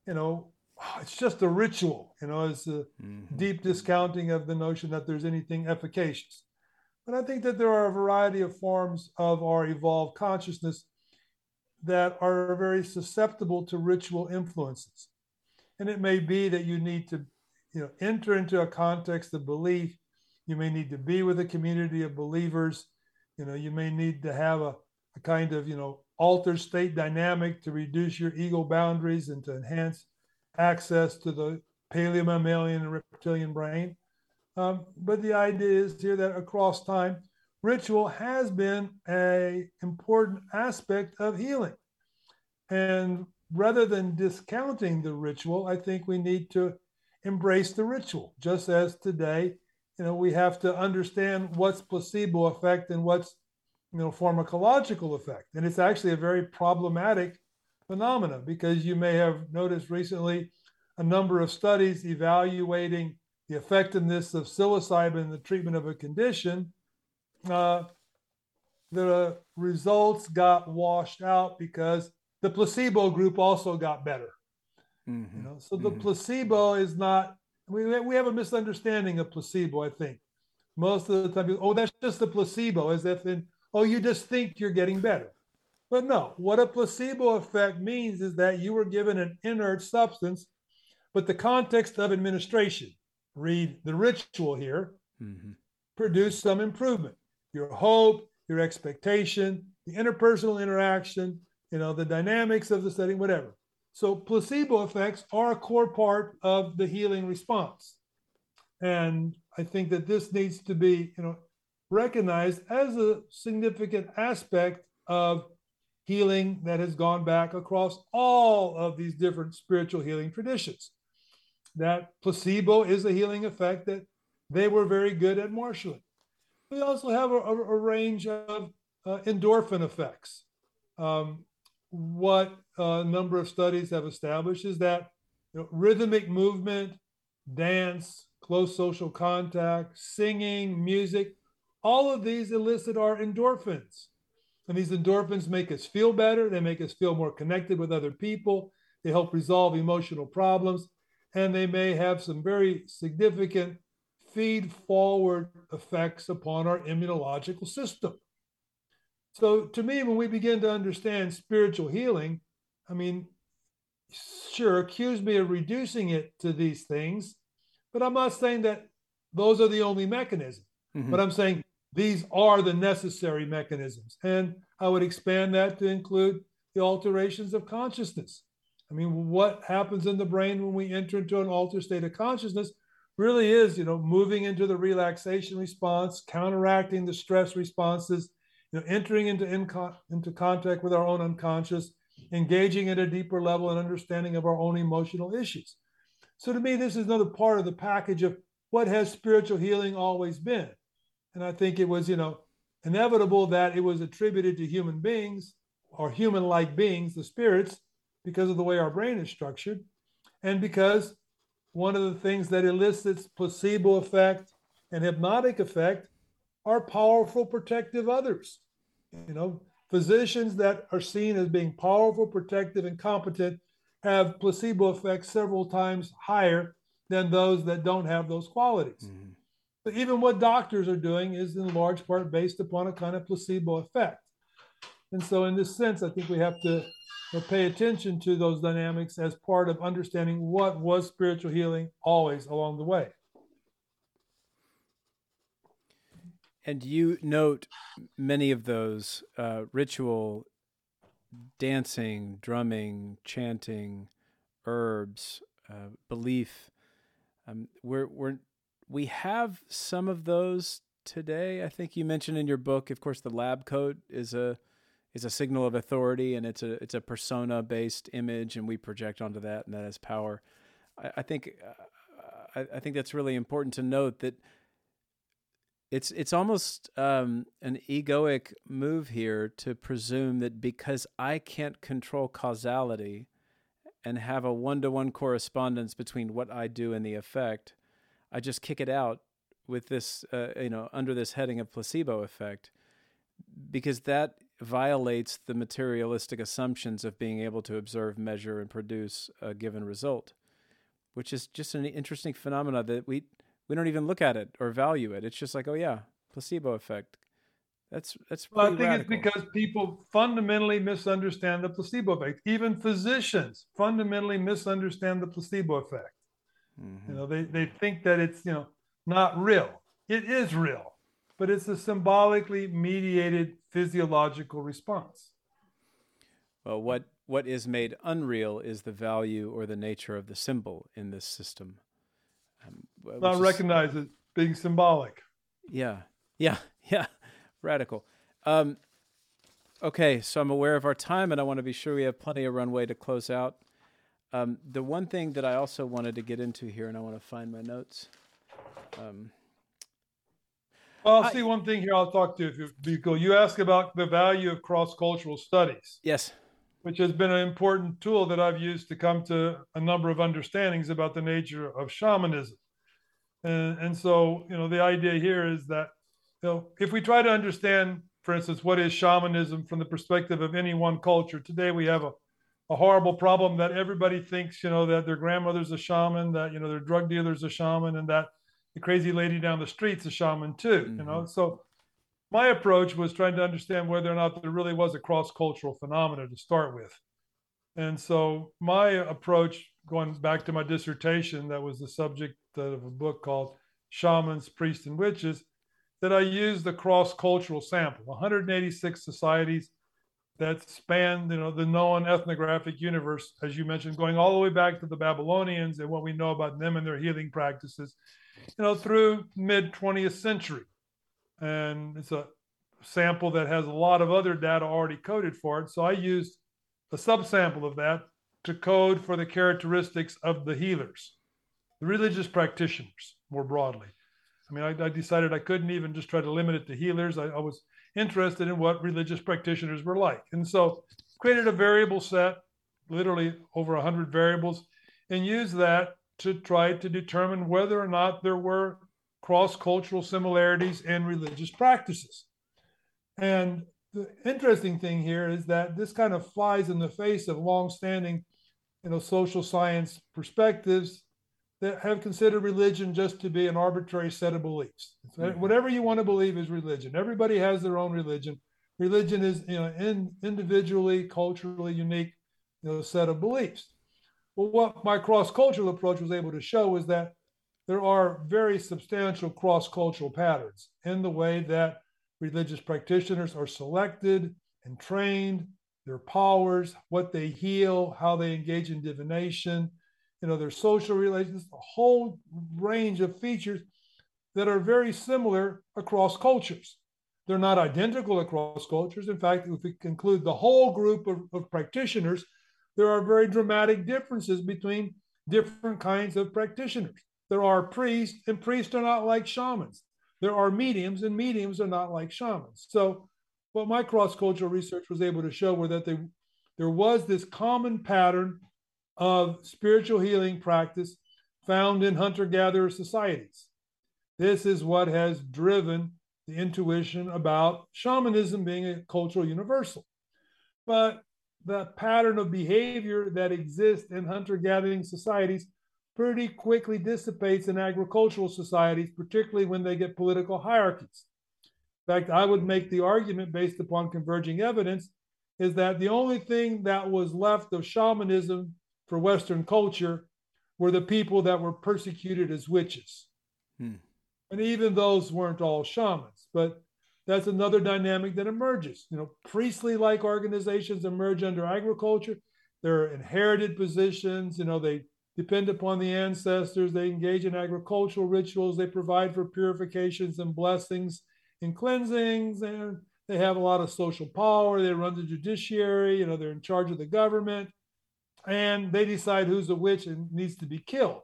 B: you know, (sighs) it's just a ritual, you know, it's a mm-hmm. deep discounting of the notion that there's anything efficacious. But I think that there are a variety of forms of our evolved consciousness that are very susceptible to ritual influences. And it may be that you need to, you know, enter into a context of belief. You may need to be with a community of believers. You know, you may need to have a, a kind of, you know, altered state dynamic to reduce your ego boundaries and to enhance access to the paleo mammalian and reptilian brain. Um, but the idea is here that across time, ritual has been a important aspect of healing. And rather than discounting the ritual, I think we need to embrace the ritual, just as today, you know, we have to understand what's placebo effect and what's, you know, pharmacological effect. And it's actually a very problematic phenomena because you may have noticed recently a number of studies evaluating the effectiveness of psilocybin in the treatment of a condition. Uh, the results got washed out because the placebo group also got better. Mm-hmm. You know, so the mm-hmm. placebo is not. We we have a misunderstanding of placebo. I think most of the time, oh, that's just the placebo, as if in oh, you just think you're getting better. But no, what a placebo effect means is that you were given an inert substance, but the context of administration, read the ritual here, mm-hmm. produced some improvement. Your hope, your expectation, the interpersonal interaction, you know, the dynamics of the setting, whatever. So placebo effects are a core part of the healing response. And I think that this needs to be, you know, recognized as a significant aspect of healing that has gone back across all of these different spiritual healing traditions. That placebo is a healing effect that they were very good at marshaling. We also have a, a, a range of uh, endorphin effects. Um, what a number of studies have established is that you know, rhythmic movement, dance, close social contact, singing, music, all of these elicit our endorphins. And these endorphins make us feel better. They make us feel more connected with other people. They help resolve emotional problems. And they may have some very significant feed forward effects upon our immunological system. So, to me, when we begin to understand spiritual healing, I mean, sure, accuse me of reducing it to these things, but I'm not saying that those are the only mechanisms. Mm-hmm. But I'm saying these are the necessary mechanisms. And I would expand that to include the alterations of consciousness. I mean, what happens in the brain when we enter into an altered state of consciousness really is, you know, moving into the relaxation response, counteracting the stress responses, you know, entering into, into contact with our own unconscious, engaging at a deeper level and understanding of our own emotional issues. So to me, this is another part of the package of what has spiritual healing always been. And I think it was, you know, inevitable that it was attributed to human beings or human like beings, the spirits, because of the way our brain is structured. And because one of the things that elicits placebo effect and hypnotic effect are powerful protective others. You know, physicians that are seen as being powerful, protective, and competent have placebo effects several times higher than those that don't have those qualities. Mm-hmm. But even what doctors are doing is in large part based upon a kind of placebo effect. And so, in this sense, I think we have to you know, pay attention to those dynamics as part of understanding what was spiritual healing always along the way.
A: And you note many of those uh, ritual dancing, drumming, chanting, herbs, uh, belief. Um, we're, we're, we have some of those today. I think you mentioned in your book, of course, the lab coat is a is a signal of authority, and it's a it's a persona based image, and we project onto that, and that has power. I, I think uh, I, I think that's really important to note that it's it's almost um, an egoic move here to presume that because I can't control causality and have a one to one correspondence between what I do and the effect, I just kick it out with this, uh, you know, under this heading of placebo effect, because that violates the materialistic assumptions of being able to observe, measure, and produce a given result, which is just an interesting phenomena that we we don't even look at it or value it. It's just like, oh yeah, placebo effect. That's that's.
B: Well, I think
A: radical.
B: it's because people fundamentally misunderstand the placebo effect. Even physicians fundamentally misunderstand the placebo effect. Mm-hmm. You know, they they think that it's you know not real. It is real, but it's a symbolically mediated physiological response.
A: Well, what what is made unreal is the value or the nature of the symbol in this system.
B: Not is, recognize it being symbolic.
A: Yeah, yeah, (laughs) yeah, radical. Um, okay, so I'm aware of our time, and I want to be sure we have plenty of runway to close out. Um, the one thing that I also wanted to get into here, and I want to find my notes. Um,
B: well, I'll see one thing here. I'll talk to you if you go. You ask about the value of cross-cultural studies.
A: Yes
B: which has been an important tool that I've used to come to a number of understandings about the nature of shamanism. And, and so, you know, the idea here is that, you know, if we try to understand, for instance, what is shamanism from the perspective of any one culture, today we have a, a horrible problem that everybody thinks, you know, that their grandmother's a shaman, that, you know, their drug dealer's a shaman, and that the crazy lady down the street's a shaman too, mm-hmm. you know. Mm-hmm. So my approach was trying to understand whether or not there really was a cross cultural phenomena to start with. And so my approach, going back to my dissertation, that was the subject of a book called Shamans, Priests, and Witches, that I used the cross cultural sample, 186 societies that span you know the known ethnographic universe as you mentioned going all the way back to the babylonians and what we know about them and their healing practices you know through mid 20th century and it's a sample that has a lot of other data already coded for it. So I used a subsample of that to code for the characteristics of the healers, the religious practitioners more broadly. I mean, I, I decided I couldn't even just try to limit it to healers. I, I was interested in what religious practitioners were like. And so created a variable set, literally over 100 variables, and used that to try to determine whether or not there were cross cultural similarities in religious practices. And the interesting thing here is that this kind of flies in the face of long-standing, you know, social science perspectives that have considered religion just to be an arbitrary set of beliefs. Mm-hmm. Whatever you want to believe is religion. Everybody has their own religion. Religion is, you know, in, individually, culturally unique, you know, set of beliefs. Well, what my cross-cultural approach was able to show is that there are very substantial cross cultural patterns in the way that religious practitioners are selected and trained, their powers, what they heal, how they engage in divination, you know, their social relations, a whole range of features that are very similar across cultures. they're not identical across cultures. In fact, if we conclude the whole group of, of practitioners, there are very dramatic differences between different kinds of practitioners. There are priests, and priests are not like shamans. There are mediums, and mediums are not like shamans. So, what my cross cultural research was able to show were that they, there was this common pattern of spiritual healing practice found in hunter gatherer societies. This is what has driven the intuition about shamanism being a cultural universal. But the pattern of behavior that exists in hunter gathering societies pretty quickly dissipates in agricultural societies, particularly when they get political hierarchies. In fact, I would make the argument based upon converging evidence is that the only thing that was left of shamanism for Western culture were the people that were persecuted as witches. Hmm. And even those weren't all shamans, but that's another dynamic that emerges. You know, priestly like organizations emerge under agriculture. They're inherited positions, you know, they depend upon the ancestors, they engage in agricultural rituals, they provide for purifications and blessings and cleansings, and they have a lot of social power. They run the judiciary, you know, they're in charge of the government, and they decide who's a witch and needs to be killed.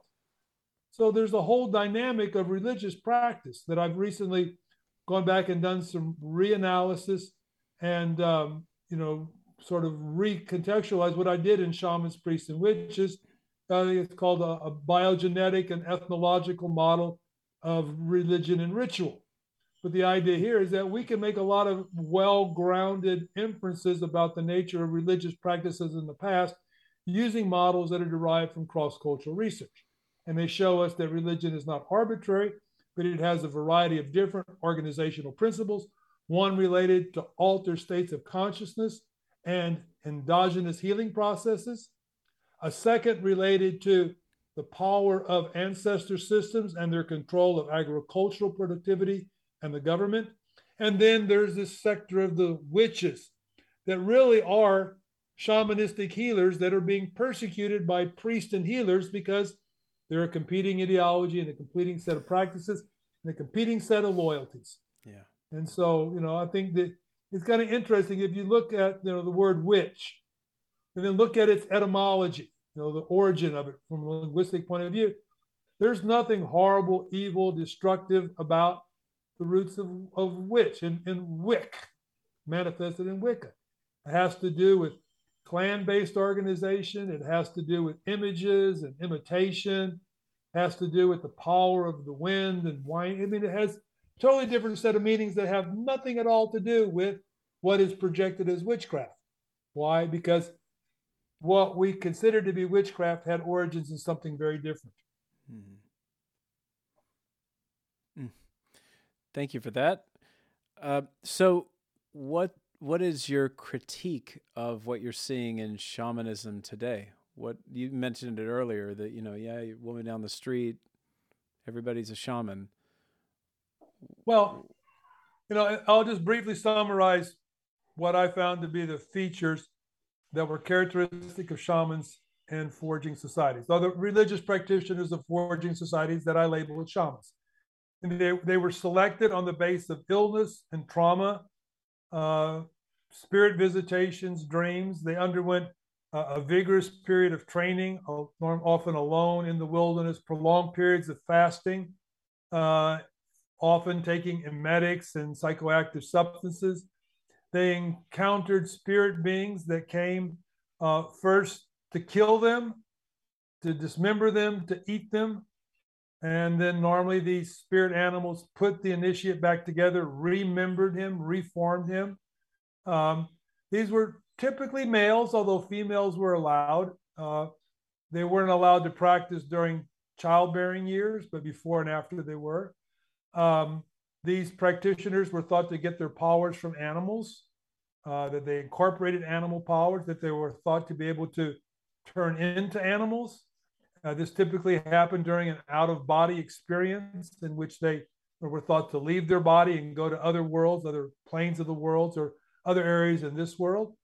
B: So there's a whole dynamic of religious practice that I've recently gone back and done some reanalysis and um, you know sort of recontextualize what I did in shamans, priests, and witches. Uh, it's called a, a biogenetic and ethnological model of religion and ritual. But the idea here is that we can make a lot of well grounded inferences about the nature of religious practices in the past using models that are derived from cross cultural research. And they show us that religion is not arbitrary, but it has a variety of different organizational principles, one related to altered states of consciousness and endogenous healing processes, a second related to the power of ancestor systems and their control of agricultural productivity and the government. And then there's this sector of the witches that really are shamanistic healers that are being persecuted by priests and healers because they're a competing ideology and a competing set of practices and a competing set of loyalties.
A: Yeah.
B: And so, you know, I think that it's kind of interesting if you look at you know the word witch and then look at its etymology, you know, the origin of it from a linguistic point of view. There's nothing horrible, evil, destructive about the roots of, of witch and, and wick, manifested in Wicca. It has to do with clan based organization. It has to do with images and imitation, it has to do with the power of the wind and wine. I mean, it has totally different set of meanings that have nothing at all to do with what is projected as witchcraft. Why? Because what we consider to be witchcraft had origins in something very different. Mm-hmm.
A: Mm. Thank you for that. Uh, so, what what is your critique of what you're seeing in shamanism today? What you mentioned it earlier that you know, yeah, woman down the street, everybody's a shaman.
B: Well, you know, I'll just briefly summarize what I found to be the features that were characteristic of shamans and foraging societies, other religious practitioners of foraging societies that I label as shamans. They, they were selected on the base of illness and trauma uh, spirit visitations, dreams. They underwent a, a vigorous period of training, often alone in the wilderness, prolonged periods of fasting, uh, often taking emetics and psychoactive substances. They encountered spirit beings that came uh, first to kill them, to dismember them, to eat them, and then normally these spirit animals put the initiate back together, remembered him, reformed him. Um, these were typically males, although females were allowed. Uh, they weren't allowed to practice during childbearing years, but before and after they were. Um, these practitioners were thought to get their powers from animals, uh, that they incorporated animal powers, that they were thought to be able to turn into animals. Uh, this typically happened during an out of body experience in which they were thought to leave their body and go to other worlds, other planes of the worlds, or other areas in this world,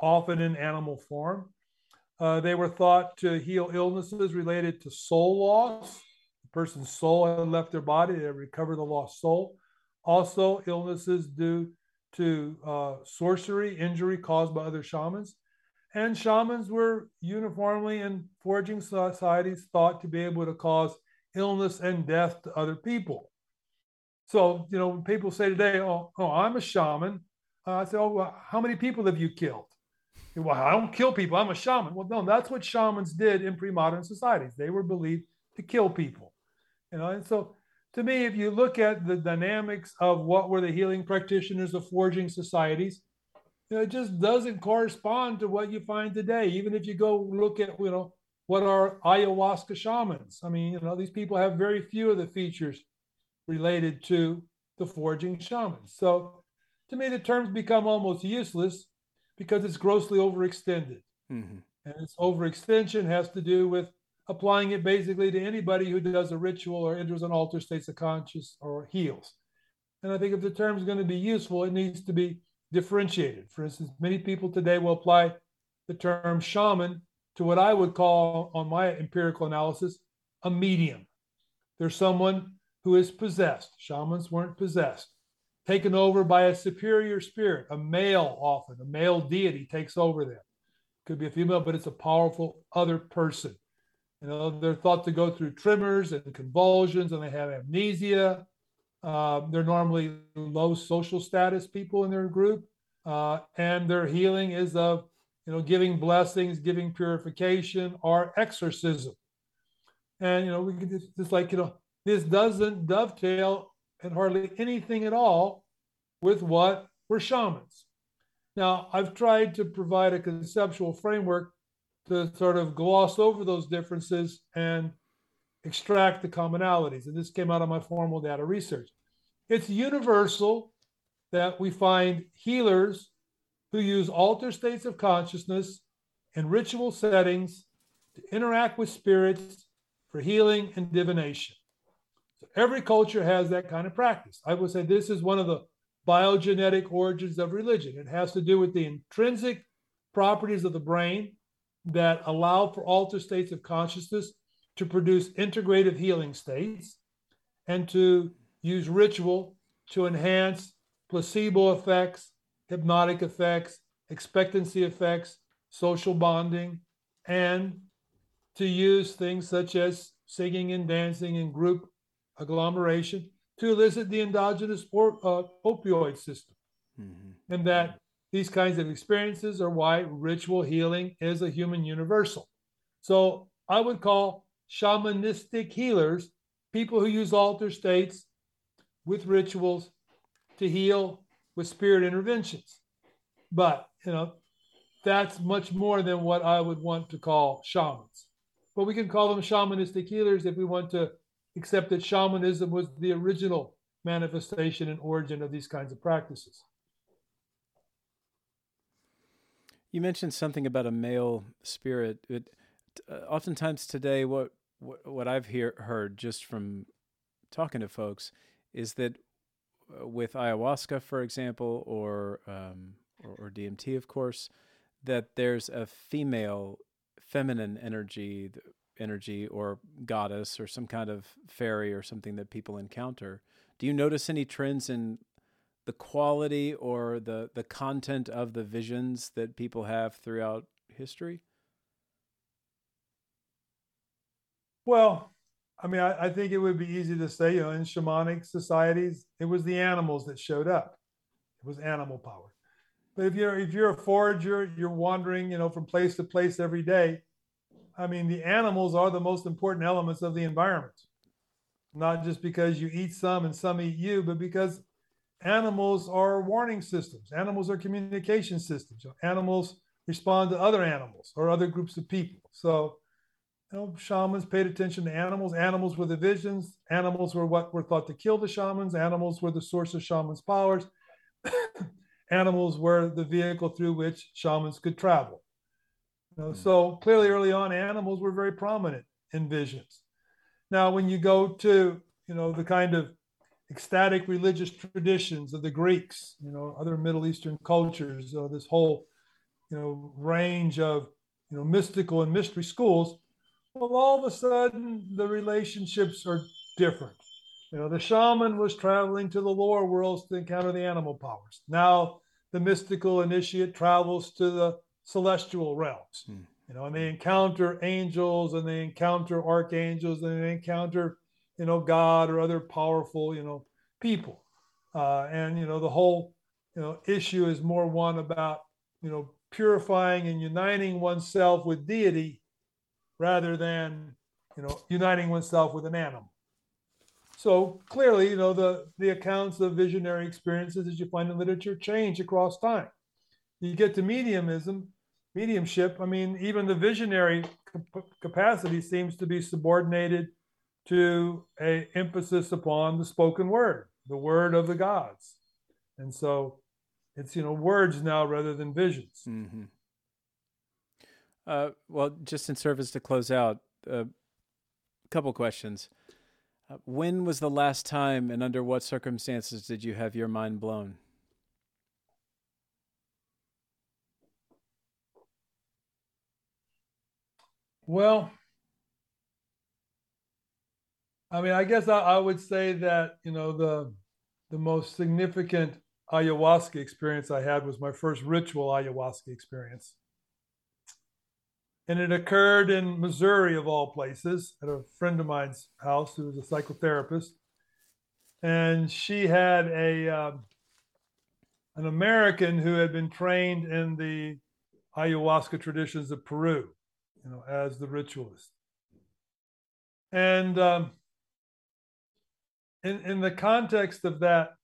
B: often in animal form. Uh, they were thought to heal illnesses related to soul loss. The person's soul had left their body, they recover the lost soul. also illnesses due to uh, sorcery, injury caused by other shamans. And shamans were uniformly in foraging societies thought to be able to cause illness and death to other people. So, you know, when people say today, oh, oh I'm a shaman, uh, I say, oh, well, how many people have you killed? Well, I don't kill people. I'm a shaman. Well, no, that's what shamans did in pre-modern societies. They were believed to kill people. You know, and so to me, if you look at the dynamics of what were the healing practitioners of foraging societies, you know, it just doesn't correspond to what you find today. Even if you go look at, you know, what are ayahuasca shamans? I mean, you know, these people have very few of the features related to the foraging shamans. So to me, the terms become almost useless because it's grossly overextended. Mm-hmm. And its overextension has to do with applying it basically to anybody who does a ritual or enters an altered states of conscious or heals. And I think if the term is going to be useful, it needs to be differentiated. For instance, many people today will apply the term shaman to what I would call, on my empirical analysis, a medium. There's someone who is possessed. Shamans weren't possessed. Taken over by a superior spirit, a male often, a male deity takes over them. Could be a female, but it's a powerful other person. You know, they're thought to go through tremors and convulsions, and they have amnesia. Uh, they're normally low social status people in their group, uh, and their healing is of, you know, giving blessings, giving purification, or exorcism. And you know, we just, just like you know, this doesn't dovetail and hardly anything at all with what we're shamans. Now, I've tried to provide a conceptual framework to sort of gloss over those differences and extract the commonalities. And this came out of my formal data research. It's universal that we find healers who use altered states of consciousness in ritual settings to interact with spirits for healing and divination. So every culture has that kind of practice. I would say this is one of the biogenetic origins of religion. It has to do with the intrinsic properties of the brain that allow for altered states of consciousness to produce integrative healing states and to use ritual to enhance placebo effects, hypnotic effects, expectancy effects, social bonding, and to use things such as singing and dancing and group agglomeration to elicit the endogenous or, uh, opioid system. Mm-hmm. And that these kinds of experiences are why ritual healing is a human universal. So I would call shamanistic healers people who use alter states with rituals to heal with spirit interventions. But, you know, that's much more than what I would want to call shamans. But we can call them shamanistic healers if we want to accept that shamanism was the original manifestation and origin of these kinds of practices.
A: You mentioned something about a male spirit. It, oftentimes today, what, what, what I've hear, heard just from talking to folks is that uh, with ayahuasca, for example, or, um, or, or DMT, of course, that there's a female, feminine energy, energy, or goddess, or some kind of fairy, or something that people encounter. Do you notice any trends in the quality or the the content of the visions that people have throughout history?
B: Well, I mean, I, I, think it would be easy to say, you know, in shamanic societies, it was the animals that showed up. It was animal power. But if you're if you're a forager, you're wandering, you know, from place to place every day. I mean, the animals are the most important elements of the environment. Not just because you eat some and some eat you, but because animals are warning systems. Animals are communication systems. Animals respond to other animals or other groups of people. So, you know, shamans paid attention to animals. Animals were the visions. Animals were what were thought to kill the shamans. Animals were the source of shamans' powers. (coughs) animals were the vehicle through which shamans could travel. You know, mm. So clearly, early on, animals were very prominent in visions. Now, when you go to you know the kind of ecstatic religious traditions of the Greeks, you know, other Middle Eastern cultures, uh, this whole, you know, range of, you know, mystical and mystery schools. Well, all of a sudden the relationships are different. You know, the shaman was traveling to the lower worlds to encounter the animal powers. Now the mystical initiate travels to the celestial realms. Hmm. You know, and they encounter angels and they encounter archangels and they encounter, you know, God or other powerful, you know, people. Uh, and you know, the whole, you know, issue is more one about, you know, purifying and uniting oneself with deity rather than, you know, uniting oneself with an animal. So clearly, you know, the, the accounts of visionary experiences that you find in literature change across time. You get to mediumism, mediumship. I mean, even the visionary capacity seems to be subordinated to a emphasis upon the spoken word, the word of the gods. And so it's, you know, words now rather than visions.
A: Mm-hmm. Uh, well, just in service to close out, a uh, couple questions. Uh, when was the last time and under what circumstances did you have your mind blown?
B: Well, I mean, I guess I, I, would say that you know the the most significant ayahuasca experience I had was my first ritual ayahuasca experience and it occurred in Missouri, of all places, at a friend of mine's house who was a psychotherapist. And she had a um, an American who had been trained in the ayahuasca traditions of Peru, you know, as the ritualist. And um, in in the context of that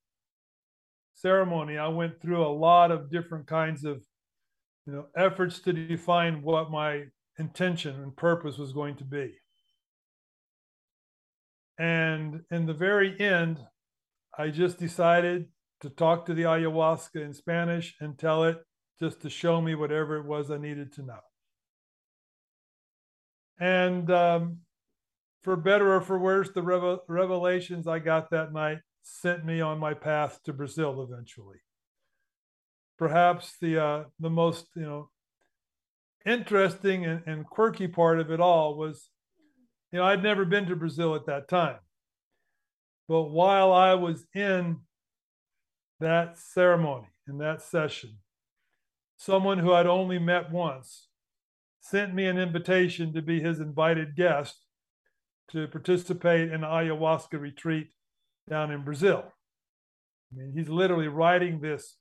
B: ceremony, I went through a lot of different kinds of you know, efforts to define what my intention and purpose was going to be. And in the very end, I just decided to talk to the ayahuasca in Spanish and tell it just to show me whatever it was I needed to know. And um, for better or for worse, the revel- revelations I got that night sent me on my path to Brazil eventually perhaps the uh, the most you know interesting and, and quirky part of it all was you know I'd never been to Brazil at that time, but while I was in that ceremony in that session, someone who I'd only met once sent me an invitation to be his invited guest to participate in an ayahuasca retreat down in Brazil. I mean, he's literally writing this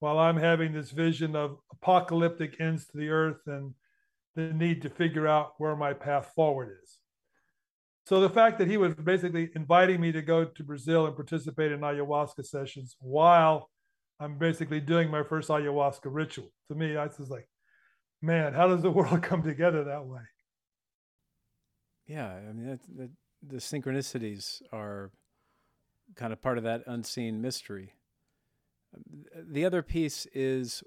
B: while I'm having this vision of apocalyptic ends to the earth and the need to figure out where my path forward is. So the fact that he was basically inviting me to go to Brazil and participate in ayahuasca sessions while I'm basically doing my first ayahuasca ritual, to me, I was like, man, how does the (laughs) world come together that way?
A: Yeah, I mean, that, that, the synchronicities are kind of part of that unseen mystery the other piece is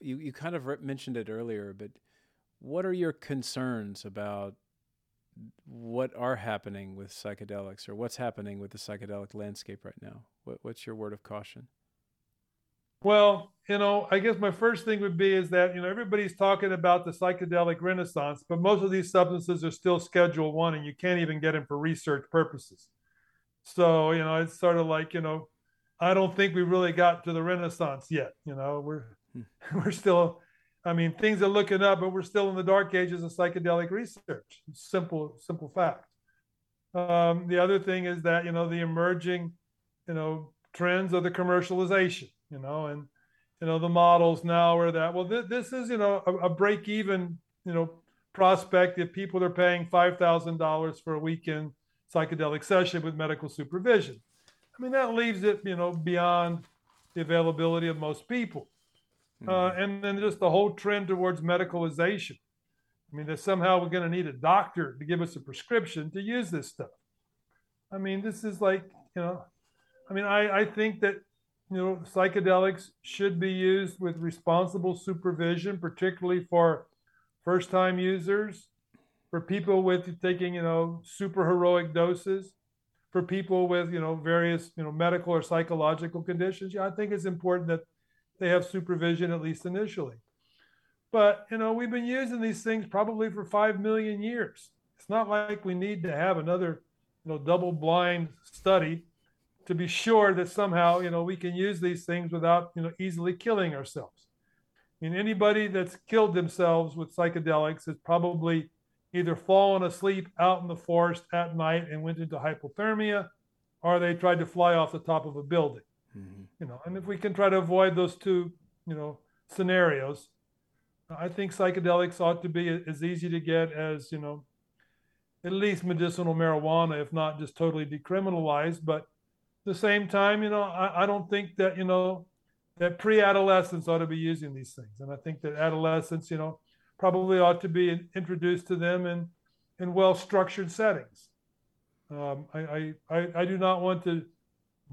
A: you, you kind of mentioned it earlier, but what are your concerns about what are happening with psychedelics or what's happening with the psychedelic landscape right now? What, what's your word of caution?
B: Well, you know, I guess my first thing would be is that, you know, everybody's talking about the psychedelic renaissance, but most of these substances are still Schedule One and you can't even get them for research purposes. So, you know, it's sort of like, you know, I don't think we really got to the Renaissance yet. You know, we're hmm. (laughs) we're still. I mean, things are looking up, but we're still in the dark ages of psychedelic research. Simple, simple fact. Um, the other thing is that you know the emerging, you know, trends of the commercialization. You know, and you know the models now are that well, th- this is you know a, a break even you know prospect if people are paying five thousand dollars for a weekend psychedelic session with medical supervision I mean, that leaves it, you know, beyond the availability of most people. Mm-hmm. Uh, and then just the whole trend towards medicalization. I mean, that somehow we're going to need a doctor to give us a prescription to use this stuff. I mean, this is like, you know, I mean, I, I think that, you know, psychedelics should be used with responsible supervision, particularly for first time users, for people with taking, you know, super heroic doses for people with you know various you know medical or psychological conditions yeah i think it's important that they have supervision at least initially but you know we've been using these things probably for 5 million years it's not like we need to have another you know, double blind study to be sure that somehow, you know, we can use these things without, you know, easily killing ourselves. I mean, anybody that's killed themselves with psychedelics has probably either fallen asleep out in the forest at night and went into hypothermia, or they tried to fly off the top of a building. Mm-hmm. You know, and if we can try to avoid those two, you know, scenarios, I think psychedelics ought to be as easy to get as, you know, at least medicinal marijuana, if not just totally decriminalized. But at the same time, you know, I, I don't think that, you know, that pre-adolescents ought to be using these things. And I think that adolescents, you know, probably ought to be introduced to them in, in well-structured settings. Um, I, I, I do not want to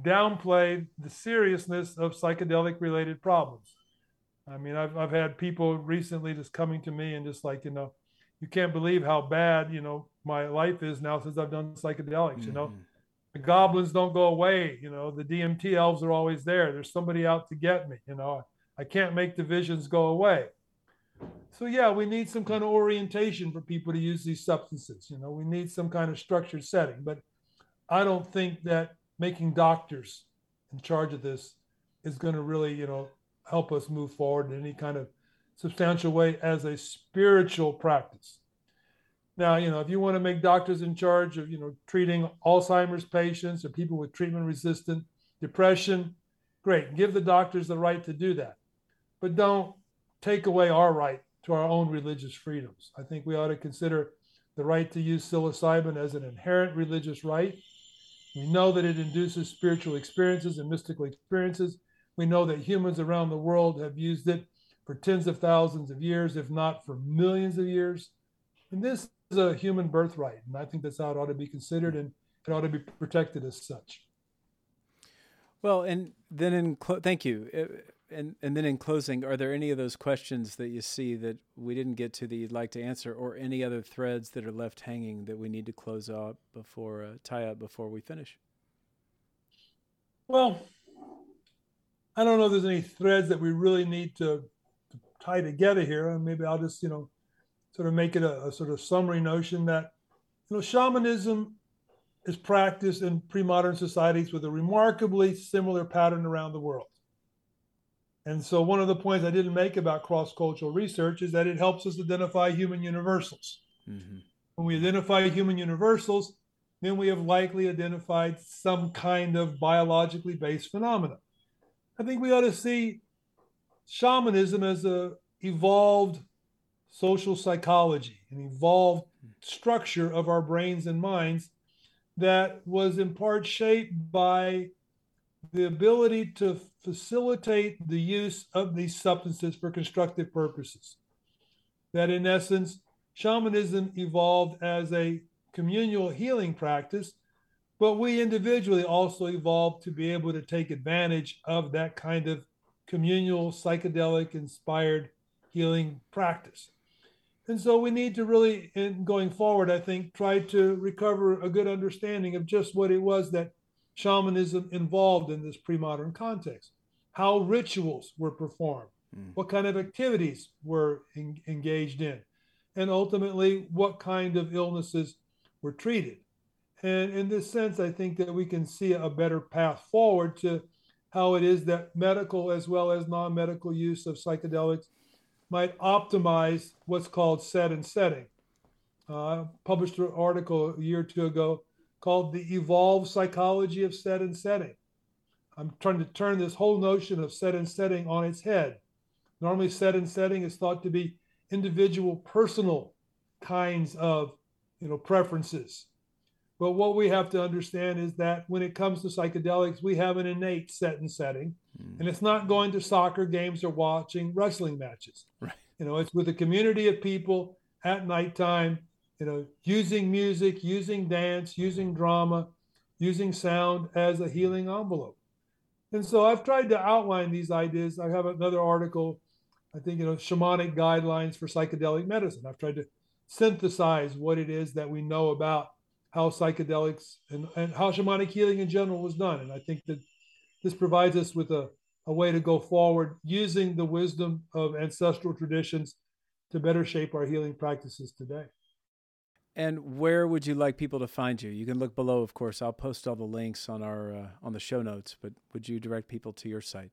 B: downplay the seriousness of psychedelic related problems. I mean, I've, I've had people recently just coming to me and just like, you know, you can't believe how bad, you know, my life is now since I've done psychedelics, mm-hmm. you know. Mm-hmm. The goblins don't go away, you know, the DMT elves are always there. There's somebody out to get me, you know. I can't make the visions go away. So yeah, we need some kind of orientation for people to use these substances. You know, we need some kind of structured setting. But I don't think that making doctors in charge of this is going to really, you know, help us move forward in any kind of substantial way as a spiritual practice. Now, you know, if you want to make doctors in charge of, you know, treating Alzheimer's patients or people with treatment resistant depression, great. Give the doctors the right to do that. But don't take away our right to our own religious freedoms. I think we ought to consider the right to use psilocybin as an inherent religious right. We know that it induces spiritual experiences and mystical experiences. We know that humans around the world have used it for tens of thousands of years, if not for millions of years. And this is a human birthright. And I think that's how it ought to be considered and it ought to be protected as such.
A: Well, and then in clo- thank you. Uh, And and then in closing, are there any of those questions that you see that we didn't get to that you'd like to answer, or any other threads that are left hanging that we need to close up before uh, tie up before we finish?
B: Well, I don't know if there's any threads that we really need to, to tie together here. And maybe I'll just, you know, sort of make it a, a sort of summary notion that, you know, shamanism is practiced in pre-modern societies with a remarkably similar pattern around the world. And so one of the points I didn't make about cross-cultural research is that it helps us identify human universals. Mm-hmm. When we identify human universals, then we have likely identified some kind of biologically based phenomena. I think we ought to see shamanism as a evolved social psychology, an evolved structure of our brains and minds that was in part shaped by the ability to facilitate the use of these substances for constructive purposes. That in essence, shamanism evolved as a communal healing practice, but we individually also evolved to be able to take advantage of that kind of communal psychedelic inspired healing practice. And so we need to really, in going forward, I think, try to recover a good understanding of just what it was that shamanism involved in this pre-modern context, how rituals were performed, mm. what kind of activities were engaged in, and ultimately what kind of illnesses were treated. And in this sense, I think that we can see a better path forward to how it is that medical as well as non-medical use of psychedelics might optimize what's called set and setting. Uh, published an article a year or two ago called The Evolved Psychology of Set and Setting. I'm trying to turn this whole notion of set and setting on its head. Normally, set and setting is thought to be individual, personal kinds of you know, preferences. But what we have to understand is that when it comes to psychedelics, we have an innate set and setting, mm. and it's not going to soccer games or watching wrestling matches. Right. You know, it's with a community of people at nighttime you know, using music, using dance, using drama, using sound as a healing envelope. And so I've tried to outline these ideas. I have another article, I think, you know, shamanic guidelines for psychedelic medicine. I've tried to synthesize what it is that we know about how psychedelics and, and how shamanic healing in general was done. And I think that this provides us with a, a way to go forward using the wisdom of ancestral traditions to better shape our healing practices today.
A: And where would you like people to find you? You can look below, of course. I'll post all the links on our uh, on the show notes. But would you direct people to your site?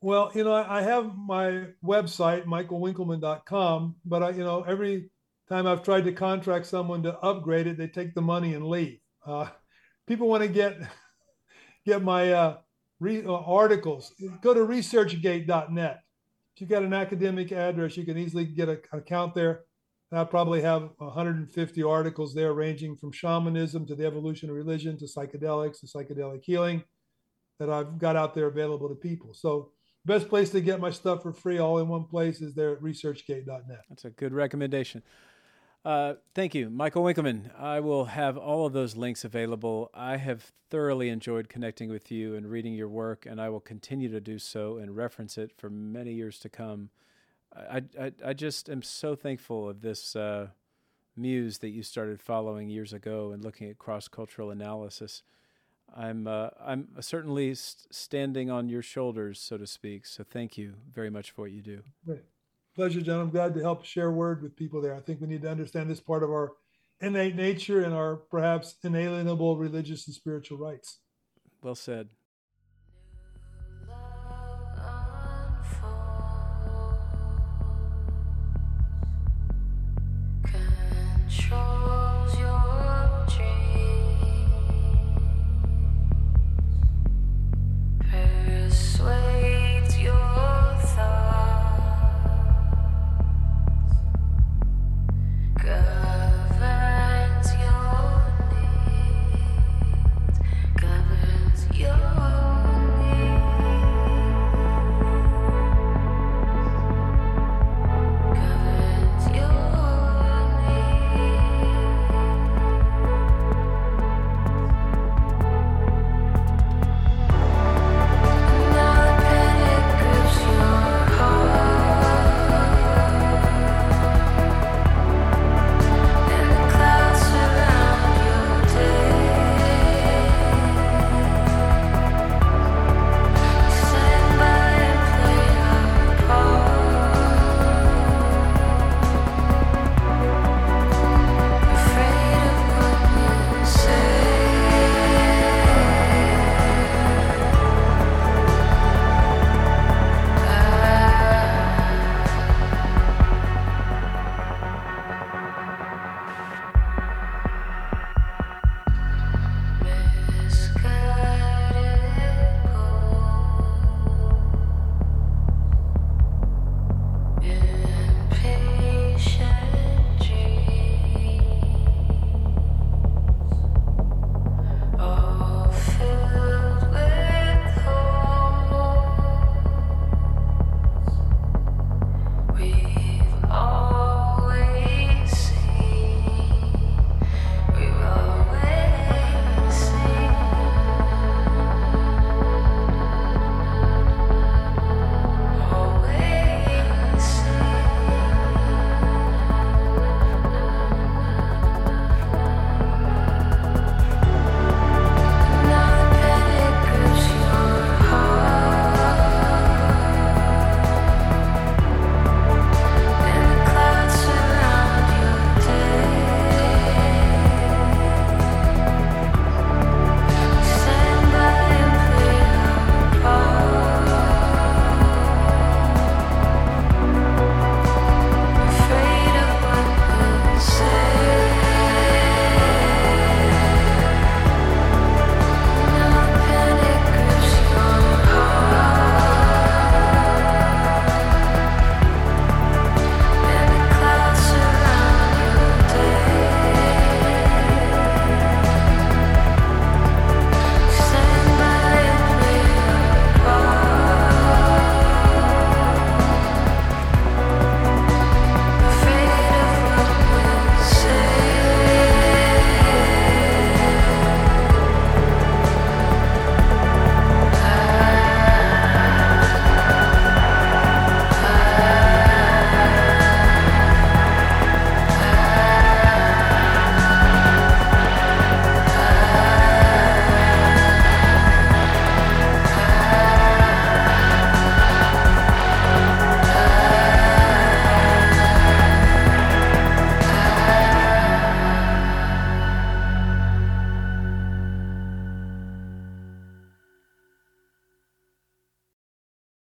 B: Well, you know, I have my website, michaelwinkelman.com, but I, you know, every time I've tried to contract someone to upgrade it, they take the money and leave. Uh, people want to get (laughs) get my uh, re, uh, articles. Go to researchgate.net. If you've got an academic address, you can easily get an account there. I probably have 150 articles there, ranging from shamanism to the evolution of religion to psychedelics to psychedelic healing that I've got out there available to people. So best place to get my stuff for free all in one place is there at researchgate.net.
A: That's a good recommendation. Uh, thank you, Michael Winkelman. I will have all of those links available. I have thoroughly enjoyed connecting with you and reading your work, and I will continue to do so and reference it for many years to come. I, I, I just am so thankful of this uh, muse that you started following years ago and looking at cross cultural analysis. I'm uh, I'm certainly st- standing on your shoulders, so to speak. So thank you very much for what you do.
B: Great. Pleasure, John. I'm glad to help share word with people there. I think we need to understand this part of our innate nature and our perhaps inalienable religious and spiritual rights.
A: Well said. Control.